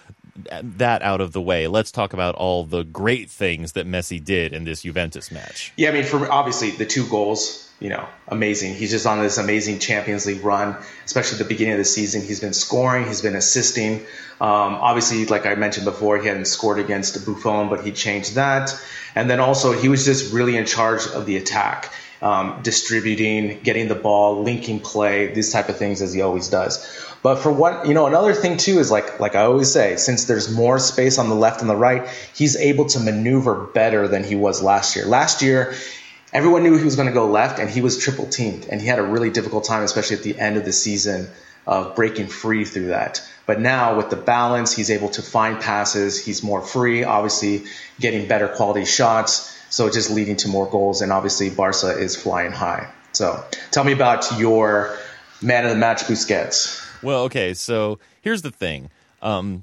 S1: that out of the way, let's talk about all the great things that Messi did in this Juventus match.
S2: Yeah. I mean, for obviously the two goals, you know, amazing. He's just on this amazing Champions League run, especially at the beginning of the season. He's been scoring, he's been assisting. Um, obviously, like I mentioned before, he hadn't scored against Buffon, but he changed that. And then also, he was just really in charge of the attack um, distributing, getting the ball, linking play, these type of things as he always does. But for what you know, another thing too is like like I always say, since there's more space on the left and the right, he's able to maneuver better than he was last year. Last year, everyone knew he was going to go left, and he was triple teamed, and he had a really difficult time, especially at the end of the season, of breaking free through that. But now with the balance, he's able to find passes. He's more free, obviously getting better quality shots. So just leading to more goals, and obviously Barca is flying high. So tell me about your man of the match, Busquets.
S1: Well, okay, so here's the thing. Um,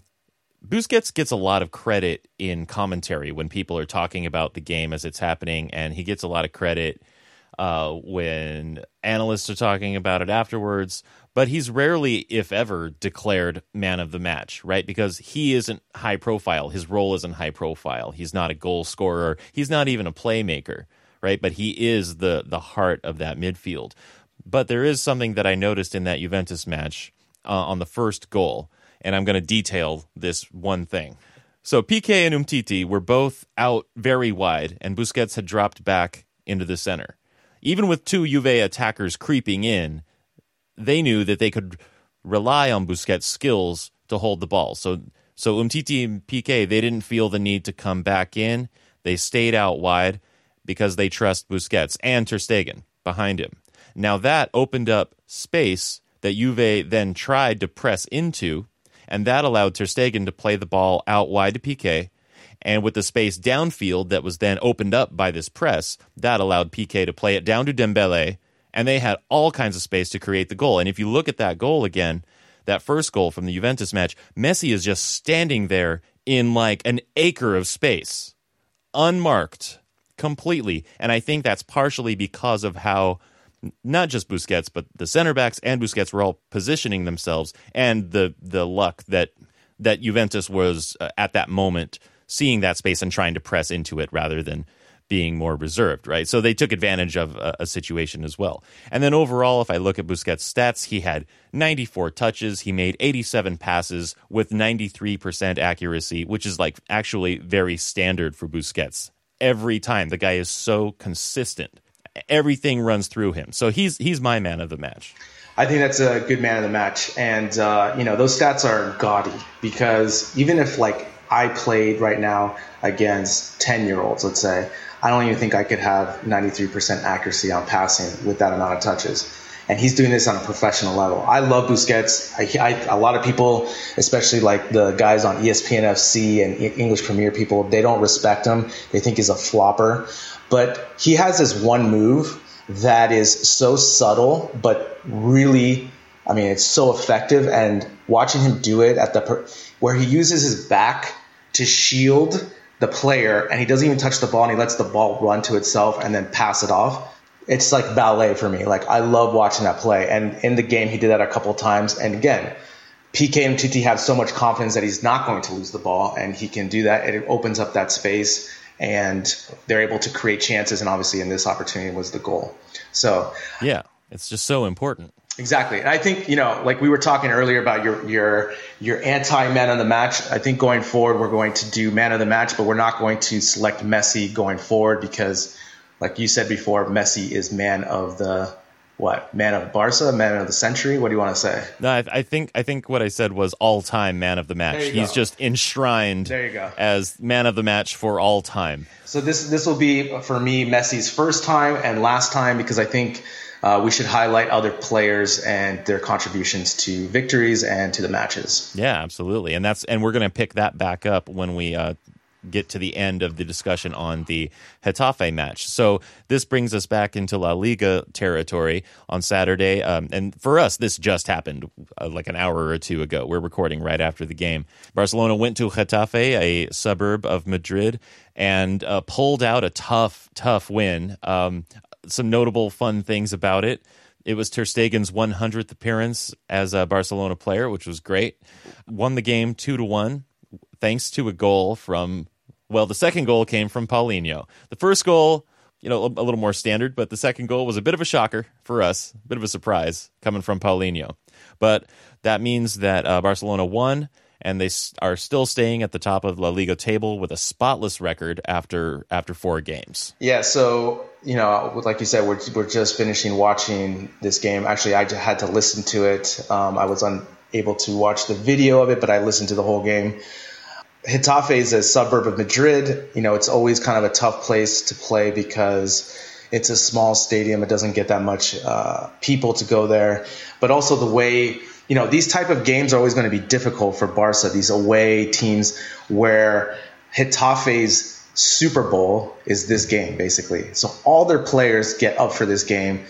S1: Busquets gets a lot of credit in commentary when people are talking about the game as it's happening, and he gets a lot of credit uh, when analysts are talking about it afterwards but he's rarely, if ever, declared man of the match, right? Because he isn't high profile. His role isn't high profile. He's not a goal scorer. He's not even a playmaker, right? But he is the the heart of that midfield. But there is something that I noticed in that Juventus match uh, on the first goal, and I'm going to detail this one thing. So Piqué and Umtiti were both out very wide, and Busquets had dropped back into the center. Even with two Juve attackers creeping in, they knew that they could rely on Busquets' skills to hold the ball. So so Umtiti and Piqué, they didn't feel the need to come back in. They stayed out wide because they trust Busquets and Ter Stegen behind him. Now that opened up space that Juve then tried to press into, and that allowed Ter Stegen to play the ball out wide to Piqué. And with the space downfield that was then opened up by this press, that allowed Piqué to play it down to Dembele, and they had all kinds of space to create the goal. And if you look at that goal again, that first goal from the Juventus match, Messi is just standing there in like an acre of space, unmarked completely. And I think that's partially because of how not just Busquets, but the center backs and Busquets were all positioning themselves, and the the luck that that Juventus was uh, at that moment seeing that space and trying to press into it rather than being more reserved, right? So they took advantage of a, a, situation as well. And then overall, if I look at Busquets' stats, he had 94 touches, he made 87 passes with 93% accuracy, which is like actually very standard for Busquets. Every time the guy is so consistent, everything runs through him. So he's he's my man of the match.
S2: I think that's a good man of the match, and uh, you know those stats are gaudy because even if like I played right now against 10 year olds, let's say, I don't even think I could have 93% accuracy on passing with that amount of touches. And he's doing this on a professional level. I love Busquets. I, I, a lot of people, especially like the guys on ESPN FC and English Premier people, they don't respect him. They think he's a flopper. But he has this one move that is so subtle, but really, I mean, it's so effective. And watching him do it at the per- where he uses his back to shield the player and he doesn't even touch the ball and he lets the ball run to itself and then pass it off. It's like ballet for me. Like I love watching that play. And in the game, he did that a couple times. And again, Piqué and Titi have so much confidence that he's not going to lose the ball and he can do that. It opens up that space and they're able to create chances. And obviously, in this opportunity was the goal. So,
S1: yeah, it's just so important.
S2: Exactly. And I think, you know, like we were talking earlier about your your your anti man of the match. I think going forward we're going to do man of the match, but we're not going to select Messi going forward because like you said before, Messi is man of the what? Man of Barca, man of the century? What do you want to say?
S1: No, I, I think I think what I said was all time man of the match. He's go. just enshrined
S2: there you go.
S1: as man of the match for all time.
S2: So this this will be for me Messi's first time and last time because I think uh, we should highlight other players and their contributions to victories and to the matches.
S1: Yeah, absolutely, and that's and we're going to pick that back up when we uh, get to the end of the discussion on the Getafe match. So this brings us back into La Liga territory on Saturday, um, and for us, this just happened uh, like an hour or two ago. We're recording right after the game. Barcelona went to Getafe, a suburb of Madrid, and uh, pulled out a tough, tough win. Um, some notable fun things about it. It was Ter Stegen's 100th appearance as a Barcelona player, which was great. Won the game two to one, thanks to a goal from. Well, the second goal came from Paulinho. The first goal, you know, a little more standard, but the second goal was a bit of a shocker for us, a bit of a surprise coming from Paulinho. But that means that uh, Barcelona won and they are still staying at the top of La Liga table with a spotless record after after four games.
S2: Yeah, so you know, like you said, we're we're just finishing watching this game. Actually, I had to listen to it. Um, I was unable to watch the video of it, but I listened to the whole game. Getafe is a suburb of Madrid. You know, it's always kind of a tough place to play because it's a small stadium. It doesn't get that much uh, people to go there, but also the way you know, these type of games are always going to be difficult for Barca, these away teams where Getafe's Super Bowl is this game, basically. So all their players get up for this game.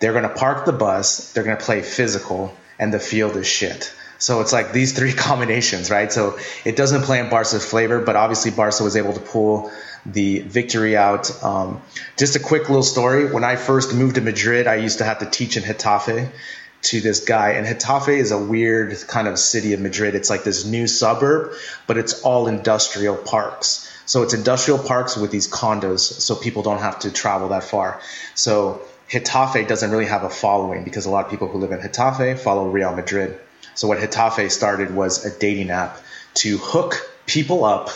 S2: They're going to park the bus, they're going to play physical, and the field is shit. So it's like these three combinations, right? So it doesn't play in Barca's flavor, but obviously Barca was able to pull the victory out. Um, just a quick little story. When I first moved to Madrid, I used to have to teach in Getafe to this guy. And Getafe is a weird kind of city of Madrid. It's like this new suburb, but it's all industrial parks. So it's industrial parks with these condos, so people don't have to travel that far. So Getafe doesn't really have a following because a lot of people who live in Getafe follow Real Madrid. So what Getafe started was a dating app to hook people up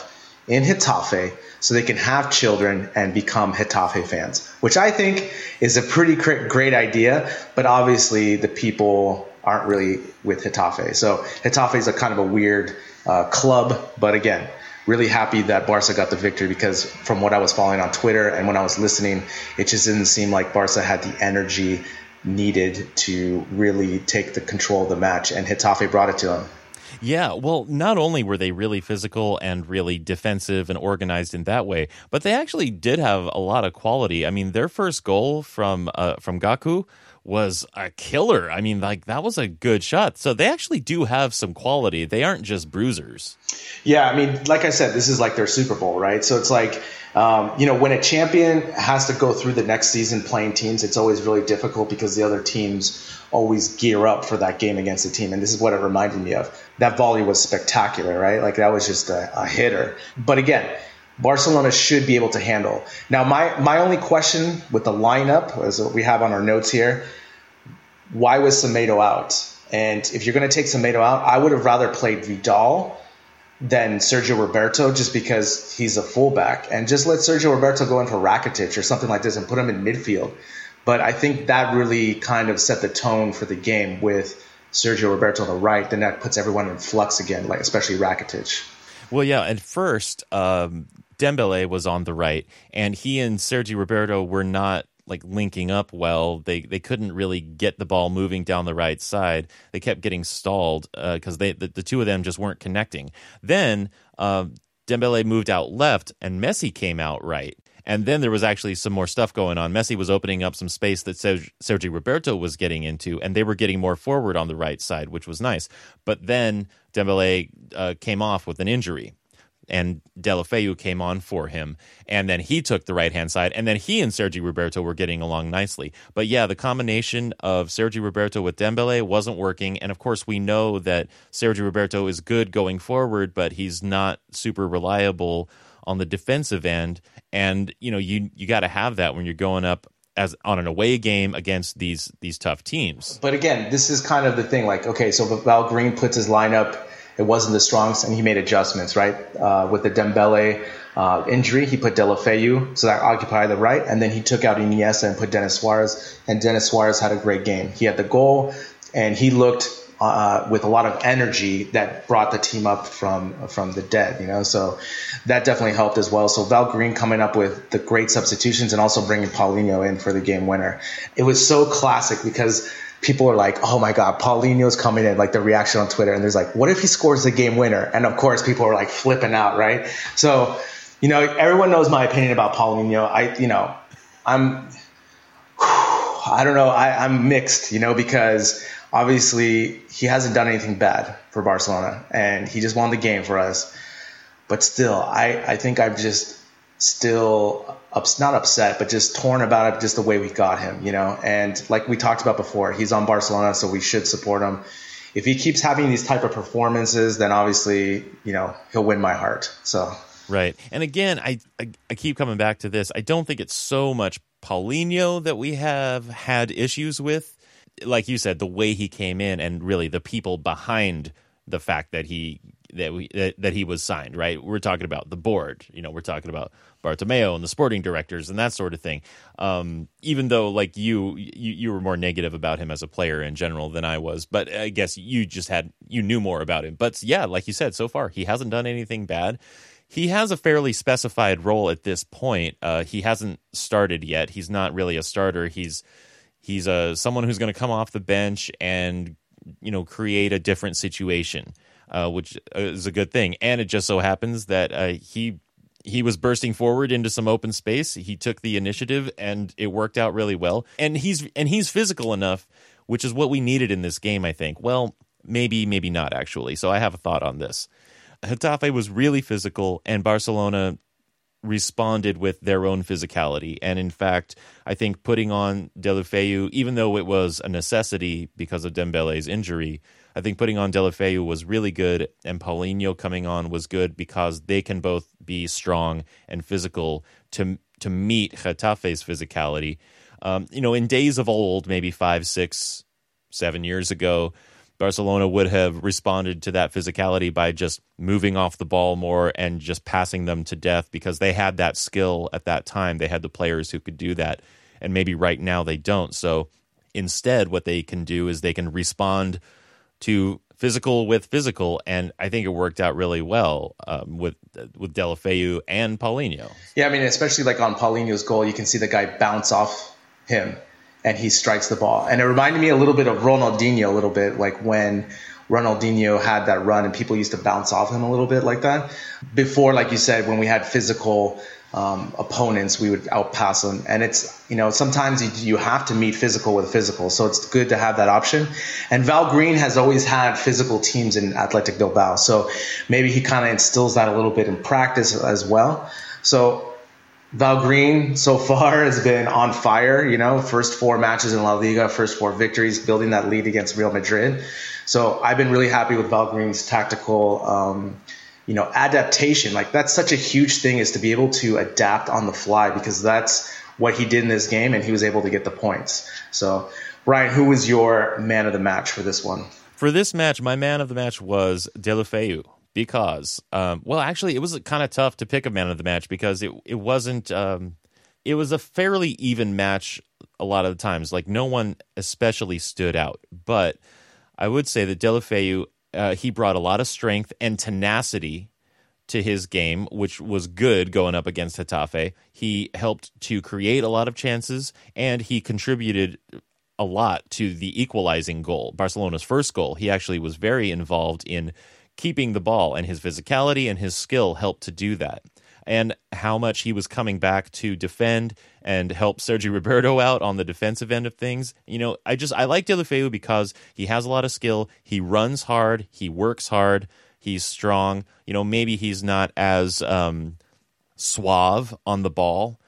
S2: in Getafe so they can have children and become Getafe fans, which I think is a pretty great idea. But obviously, the people aren't really with Getafe. So Getafe is a kind of a weird uh, club, but again, really happy that Barca got the victory because from what I was following on Twitter and when I was listening, it just didn't seem like Barca had the energy needed to really take the control of the match, and Getafe brought it to them.
S1: Yeah, well, not only were they really physical and really defensive and organized in that way, but they actually did have a lot of quality. I mean, their first goal from uh, from Gaku was a killer. I mean, like that was a good shot. So they actually do have some quality. They aren't just bruisers.
S2: Yeah, I mean, like I said, this is like their Super Bowl, right? So it's like, um, you know, when a champion has to go through the next season playing teams, it's always really difficult because the other teams always gear up for that game against the team. And this is what it reminded me of. That volley was spectacular, right? Like that was just a, a hitter. But again, Barcelona should be able to handle. Now, my, my only question with the lineup, as we have on our notes here, why was Semedo out? And if you're going to take Semedo out, I would have rather played Vidal than Sergio Roberto just because he's a fullback. And just let Sergio Roberto go in for Rakitic or something like this and put him in midfield. But I think that really kind of set the tone for the game with Sergio Roberto on the right. Then that puts everyone in flux again, like especially Rakitic.
S1: Well, yeah. At first, um, Dembele was on the right, and he and Sergio Roberto were not like linking up well. They they couldn't really get the ball moving down the right side. They kept getting stalled because uh, they the, the, two of them just weren't connecting. Then uh, Dembele moved out left, and Messi came out right. And then there was actually some more stuff going on. Messi was opening up some space that Sergi Roberto was getting into, and they were getting more forward on the right side, which was nice. But then Dembele uh, came off with an injury and Deulofeu came on for him. And then he took the right hand side, and then he and Sergi Roberto were getting along nicely. But yeah, the combination of Sergi Roberto with Dembele wasn't working. And of course, we know that Sergi Roberto is good going forward, but he's not super reliable on the defensive end. And you know, you you got to have that when you're going up as on an away game against these these tough teams.
S2: But again, this is kind of the thing. Like, okay, so Val Green puts his lineup it wasn't the strongest, and he made adjustments, right? Uh, with the Dembele uh, injury, he put Deulofeu, so that occupied the right, and then he took out Iniesta and put Denis Suarez, and Denis Suarez had a great game. He had the goal, and he looked uh, with a lot of energy that brought the team up from from the dead, you know. So that definitely helped as well. So Val Green coming up with the great substitutions and also bringing Paulinho in for the game winner. It was so classic because people are like, oh my God, Paulinho's coming in, like the reaction on Twitter. And there's like, what if he scores the game winner? And of course, people are like flipping out, right? So, you know, everyone knows my opinion about Paulinho. I, you know, I'm, I don't know, I, I'm mixed, you know, because obviously he hasn't done anything bad for Barcelona and he just won the game for us. But still, I, I think I've just still ups, not upset, but just torn about it, just the way we got him, you know. And like we talked about before, he's on Barcelona, so we should support him. If he keeps having these type of performances, then obviously, you know, he'll win my heart. So
S1: right. And again, I, I, I keep coming back to this. I don't think it's so much Paulinho that we have had issues with. Like you said, the way he came in, and really the people behind the fact that he that we that, that he was signed. Right. We're talking about the board. You know, we're talking about Bartomeu and the sporting directors and that sort of thing. Um, even though like you, you, you were more negative about him as a player in general than I was, but I guess you just had you knew more about him. But yeah, like you said, so far he hasn't done anything bad. He has a fairly specified role at this point. Uh, he hasn't started yet. He's not really a starter. He's he's a uh, someone who's going to come off the bench and you know create a different situation. Uh, which is a good thing. And it just so happens that uh, he he was bursting forward into some open space. He took the initiative and it worked out really well. And he's and he's physical enough, which is what we needed in this game, I think. Well, maybe maybe not actually. So I have a thought on this. Getafe was really physical and Barcelona responded with their own physicality. And in fact, I think putting on Deulofeu, even though it was a necessity because of Dembele's injury, I think putting on Deulofeu was really good, and Paulinho coming on was good because they can both be strong and physical to to meet Getafe's physicality. Um, you know, in days of old, maybe five, six, seven years ago, Barcelona would have responded to that physicality by just moving off the ball more and just passing them to death because they had that skill at that time. They had the players who could do that, and maybe right now they don't. So instead, what they can do is they can respond to physical with physical, and I think it worked out really well um, with with Deulofeu and Paulinho.
S2: Yeah, I mean, especially like on Paulinho's goal, you can see the guy bounce off him, and he strikes the ball, and it reminded me a little bit of Ronaldinho, a little bit like when. Ronaldinho had that run and people used to bounce off him a little bit like that. Before, like you said, when we had physical um, opponents, we would outpass them. And it's, you know, sometimes you, you have to meet physical with physical. So it's good to have that option. And Val Green has always had physical teams in Athletic Bilbao. So maybe he kind of instills that a little bit in practice as well. So Val Green so far has been on fire, you know, first four matches in La Liga, first four victories, building that lead against Real Madrid. So I've been really happy with Val Green's tactical, um, you know, adaptation. Like that's such a huge thing is to be able to adapt on the fly because that's what he did in this game and he was able to get the points. So, Brien, who was your man of the match for this one?
S1: For this match, my man of the match was Deulofeu because, um, well, actually, it was kind of tough to pick a man of the match because it it wasn't. Um, it was a fairly even match a lot of the times. Like no one especially stood out, but I would say that Deulofeu uh, he brought a lot of strength and tenacity to his game, which was good going up against Getafe. He helped to create a lot of chances, and he contributed a lot to the equalizing goal, Barcelona's first goal. He actually was very involved in keeping the ball, and his physicality and his skill helped to do that. And how much he was coming back to defend and help Sergi Roberto out on the defensive end of things. You know, I just I like Deulofeu because he has a lot of skill. He runs hard. He works hard. He's strong. You know, maybe he's not as um, suave on the ball,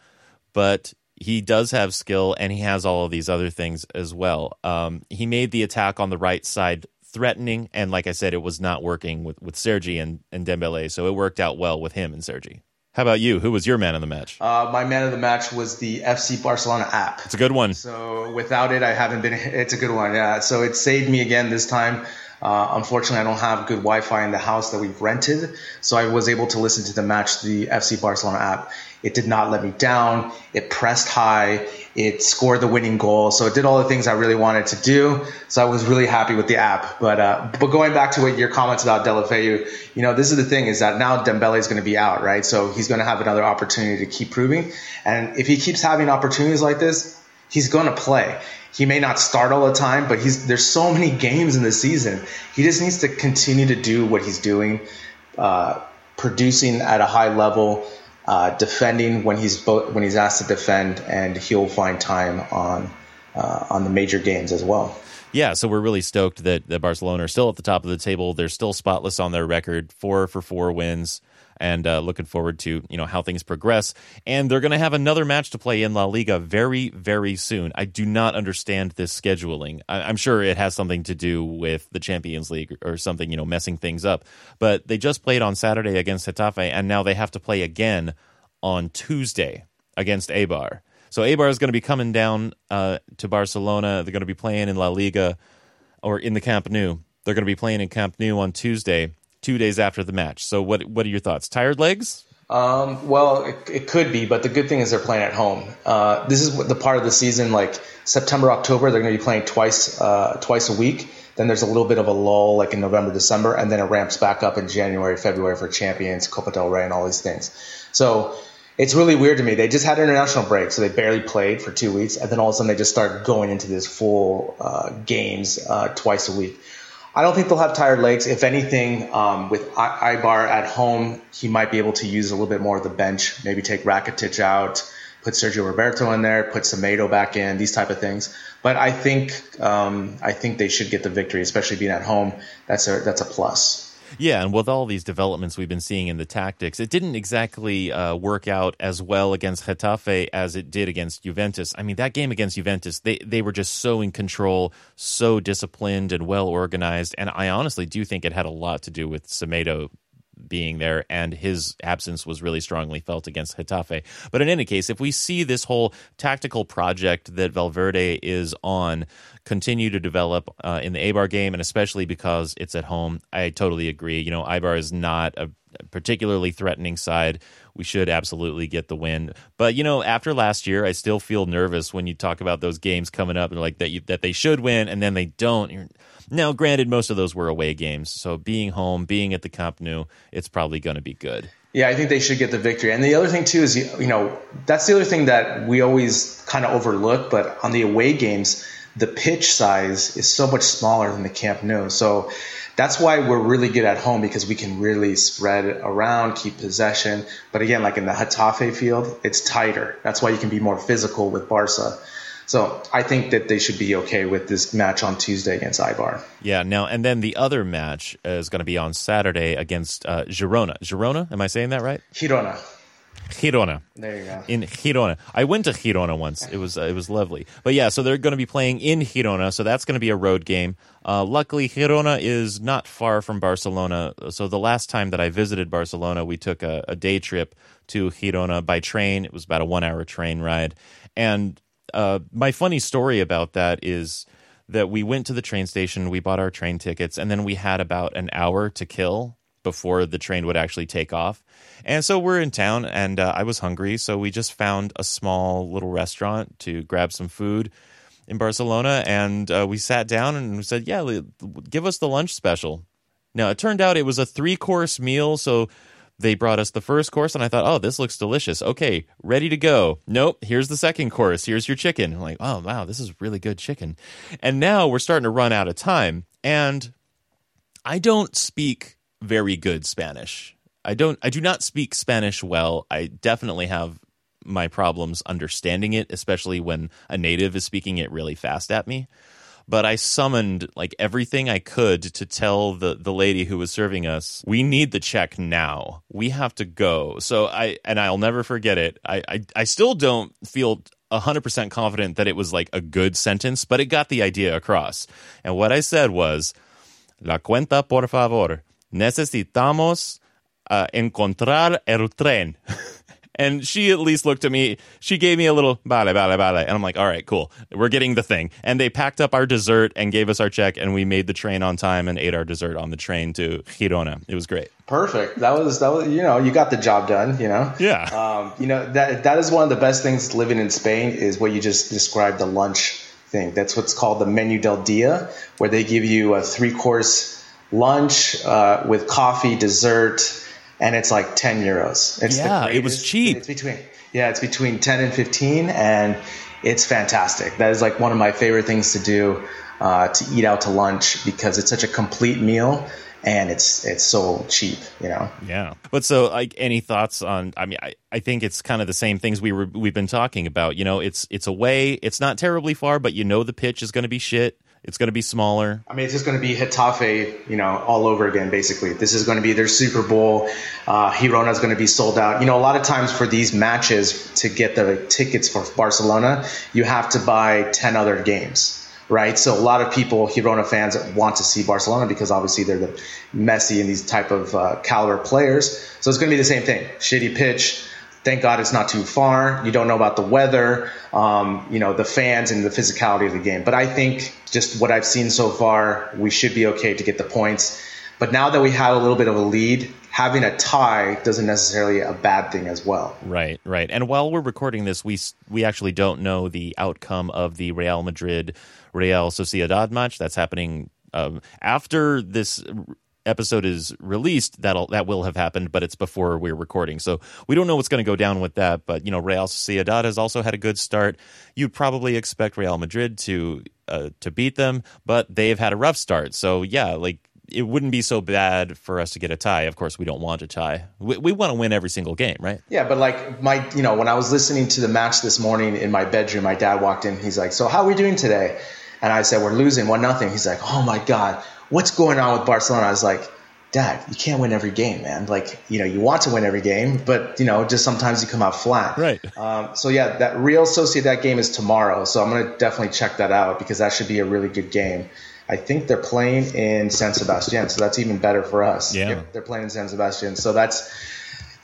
S1: but he does have skill and he has all of these other things as well. Um, he made the attack on the right side threatening. And like I said, it was not working with, with Sergi and, and Dembele. So it worked out well with him and Sergi. How about you? Who was your man of the match?
S2: Uh, my man of the match was the FC Barcelona app.
S1: It's a good one.
S2: So without it, I haven't been. It's a good one. Yeah. So it saved me again this time. Uh, unfortunately, I don't have good Wi-Fi in the house that we've rented, so I was able to listen to the match, the FC Barcelona app. It did not let me down. It pressed high. It scored the winning goal. So it did all the things I really wanted to do. So I was really happy with the app. But uh, but going back to what your comments about Deulofeu, you know, this is the thing is that now Dembele is going to be out, right? So he's going to have another opportunity to keep proving. And if he keeps having opportunities like this, he's going to play. He may not start all the time, but he's there's so many games in the season. He just needs to continue to do what he's doing, uh, producing at a high level, uh, defending when he's bo- when he's asked to defend, and he'll find time on uh, on the major games as well.
S1: Yeah, so we're really stoked that, that Barcelona are still at the top of the table. They're still spotless on their record, four for four wins and uh, looking forward to you know how things progress. And they're going to have another match to play in La Liga very very soon. I do not understand this scheduling. I- am sure it has something to do with the Champions League or something you know messing things up. But they just played on Saturday against Getafe, and now they have to play again on Tuesday against Eibar. So Eibar is going to be coming down uh, to Barcelona. They're going to be playing in La Liga or in the Camp Nou. They're going to be playing in Camp Nou on Tuesday two days after the match. So what what are your thoughts? Tired legs?
S2: Um, well, it, it, could be, but the good thing is they're playing at home. Uh, this is the part of the season, like September, October, they're going to be playing twice uh, twice a week. Then there's a little bit of a lull, like in November, December, and then it ramps back up in January, February for Champions, Copa del Rey, and all these things. So it's really weird to me. They just had an international break, so they barely played for two weeks, and then all of a sudden they just start going into this full uh, games uh, twice a week. I don't think they'll have tired legs. If anything, um, with Eibar at home, he might be able to use a little bit more of the bench. Maybe take Rakitic out, put Sergio Roberto in there, put Semedo back in, these type of things. But I think um, I think they should get the victory, especially being at home. That's a that's a plus.
S1: Yeah, and with all these developments we've been seeing in the tactics, it didn't exactly uh, work out as well against Getafe as it did against Juventus. I mean, that game against Juventus, they they were just so in control, so disciplined and well organized, and I honestly do think it had a lot to do with Semedo being there, and his absence was really strongly felt against Getafe. But in any case, if we see this whole tactical project that Valverde is on continue to develop uh, in the Eibar game, and especially because it's at home, I totally agree. You know, Eibar is not a particularly threatening side. We should absolutely get the win. But you know, after last year, I still feel nervous when you talk about those games coming up and like that you, that they should win and then they don't. You're, now, granted, most of those were away games, so being home, being at the Camp Nou, it's probably going to be good.
S2: Yeah, I think they should get the victory. And the other thing too is, you know, that's the other thing that we always kind of overlook. But on the away games, the pitch size is so much smaller than the Camp Nou. So that's why we're really good at home because we can really spread around, keep possession. But again, like in the Getafe field, it's tighter. That's why you can be more physical with Barca. So I think that they should be okay with this match on Tuesday against Eibar.
S1: Yeah. Now and then the other match is going to be on Saturday against uh, Girona. Girona, am I saying that right?
S2: Girona.
S1: Girona.
S2: There you go.
S1: In Girona, I went to Girona once. It was uh, it was lovely. But yeah, so they're going to be playing in Girona, so that's going to be a road game. Uh, luckily, Girona is not far from Barcelona. So the last time that I visited Barcelona, we took a, a day trip to Girona by train. It was about a one hour train ride, and uh, my funny story about that is that we went to the train station, we bought our train tickets, and then we had about an hour to kill before the train would actually take off. And so we're in town, and uh, I was hungry, so we just found a small little restaurant to grab some food in Barcelona, and uh, we sat down and we said, "Yeah, give us the lunch special." Now it turned out it was a three course meal, so they brought us the first course, and I thought, oh, this looks delicious. Okay, ready to go. Nope, here's the second course. Here's your chicken. I'm like, oh, wow, this is really good chicken. And now we're starting to run out of time. And I don't speak very good Spanish. I don't I do not speak Spanish well. I definitely have my problems understanding it, especially when a native is speaking it really fast at me but I summoned like everything I could to tell the the lady who was serving us, we need the check now. We have to go. So I and I'll never forget it. I I, I still don't feel 100% confident that it was like a good sentence, but it got the idea across. And what I said was, La cuenta, por favor. Necesitamos uh, encontrar el tren. And she at least looked at me. She gave me a little bale, bale, bale. And I'm like, all right, cool. We're getting the thing. And they packed up our dessert and gave us our check. And we made the train on time and ate our dessert on the train to Girona. It was great.
S2: Perfect. That was, that was, you know, you got the job done, you know?
S1: Yeah.
S2: Um, you know, that, that is one of the best things living in Spain is what you just described the lunch thing. That's what's called the menu del dia, where they give you a three course lunch uh, with coffee, dessert, and it's like 10 euros. It's
S1: yeah, it was cheap.
S2: It's between yeah, it's between 10 and 15, and it's fantastic. That is like one of my favorite things to do uh, to eat out to lunch because it's such a complete meal and it's it's so cheap, you know.
S1: Yeah. But so like any thoughts on I mean I, I think it's kind of the same things we were we've been talking about. You know, it's it's away, it's not terribly far, but you know the pitch is going to be shit. It's going to be smaller.
S2: I mean, it's just going to be Getafe, you know, all over again, basically. This is going to be their Super Bowl. Uh, Girona is going to be sold out. You know, a lot of times for these matches, to get the tickets for Barcelona, you have to buy 10 other games, right? So a lot of people, Girona fans, want to see Barcelona because obviously they're the Messi and these type of uh, caliber players. So it's going to be the same thing. Shitty pitch Thank God it's not too far. You don't know about the weather, um, you know, the fans and the physicality of the game. But I think just what I've seen so far, we should be okay to get the points. But now that we have a little bit of a lead, having a tie doesn't necessarily a bad thing as well.
S1: Right, right. And while we're recording this, we we actually don't know the outcome of the Real Madrid Real Sociedad match that's happening um, after this episode is released, that'll that will have happened, but it's before we're recording, so we don't know what's going to go down with that. But you know, Real Sociedad has also had a good start. You'd probably expect Real Madrid to uh, to beat them, but they've had a rough start. So yeah, like it wouldn't be so bad for us to get a tie. Of course, we don't want a tie. We, we, want to win every single game, right?
S2: Yeah, but like my, you know, when I was listening to the match this morning in my bedroom, my dad walked in. He's like, "So how are we doing today?" And I said, "We're losing one nothing." He's like, "Oh my god, what's going on with Barcelona? I was like, Dad, you can't win every game, man. Like, you know, you want to win every game, but you know, just sometimes you come out flat.
S1: Right.
S2: Um, so yeah, that Real Sociedad game is tomorrow. So I'm going to definitely check that out because that should be a really good game. I think they're playing in San Sebastian, so that's even better for us.
S1: Yeah.
S2: They're playing in San Sebastian. So that's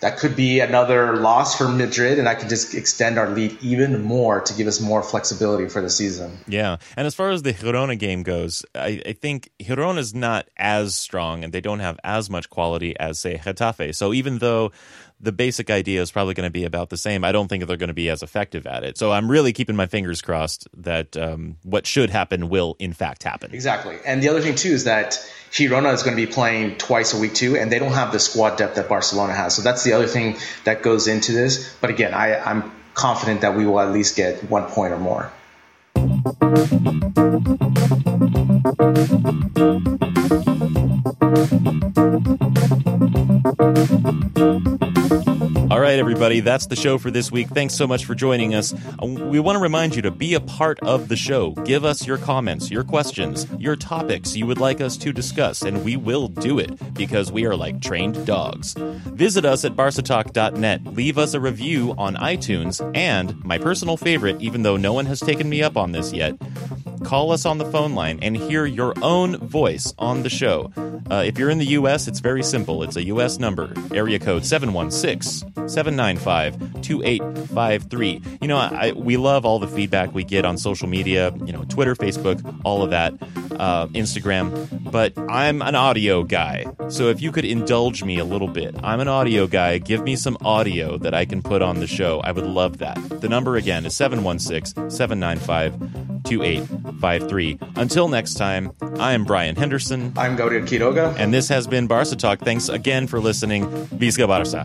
S2: that could be another loss for Madrid, and I could just extend our lead even more to give us more flexibility for the season.
S1: Yeah, and as far as the Girona game goes, I, I think Girona is not as strong, and they don't have as much quality as say Getafe. So even though the basic idea is probably going to be about the same. I don't think they're going to be as effective at it. So I'm really keeping my fingers crossed that um, what should happen will in fact happen.
S2: Exactly. And the other thing too is that Girona is going to be playing twice a week too, and they don't have the squad depth that Barcelona has. So that's the other thing that goes into this. But again, I, I'm confident that we will at least get one point or more.
S1: All right, everybody, that's the show for this week. Thanks so much for joining us. Uh, We want to remind you to be a part of the show. Give us your comments, your questions, your topics you would like us to discuss, and we will do it because we are like trained dogs. Visit us at barcatalk.net. Leave us a review on iTunes, and my personal favorite, even though no one has taken me up on this yet, call us on the phone line and hear your own voice on the show. Uh, if you're in the U.S., it's very simple. It's a U.S. number, area code 716 795 2853. You know, I, we love all the feedback we get on social media, you know, Twitter, Facebook, all of that, uh, Instagram. But I'm an audio guy. So if you could indulge me a little bit, I'm an audio guy. Give me some audio that I can put on the show. I would love that. The number again is 716 795 2853. Until next time, I am Brien Henderson,
S2: I'm Gabriel Quiroga.
S1: and this has been Barca Talk. Thanks again for listening. Visca Barca.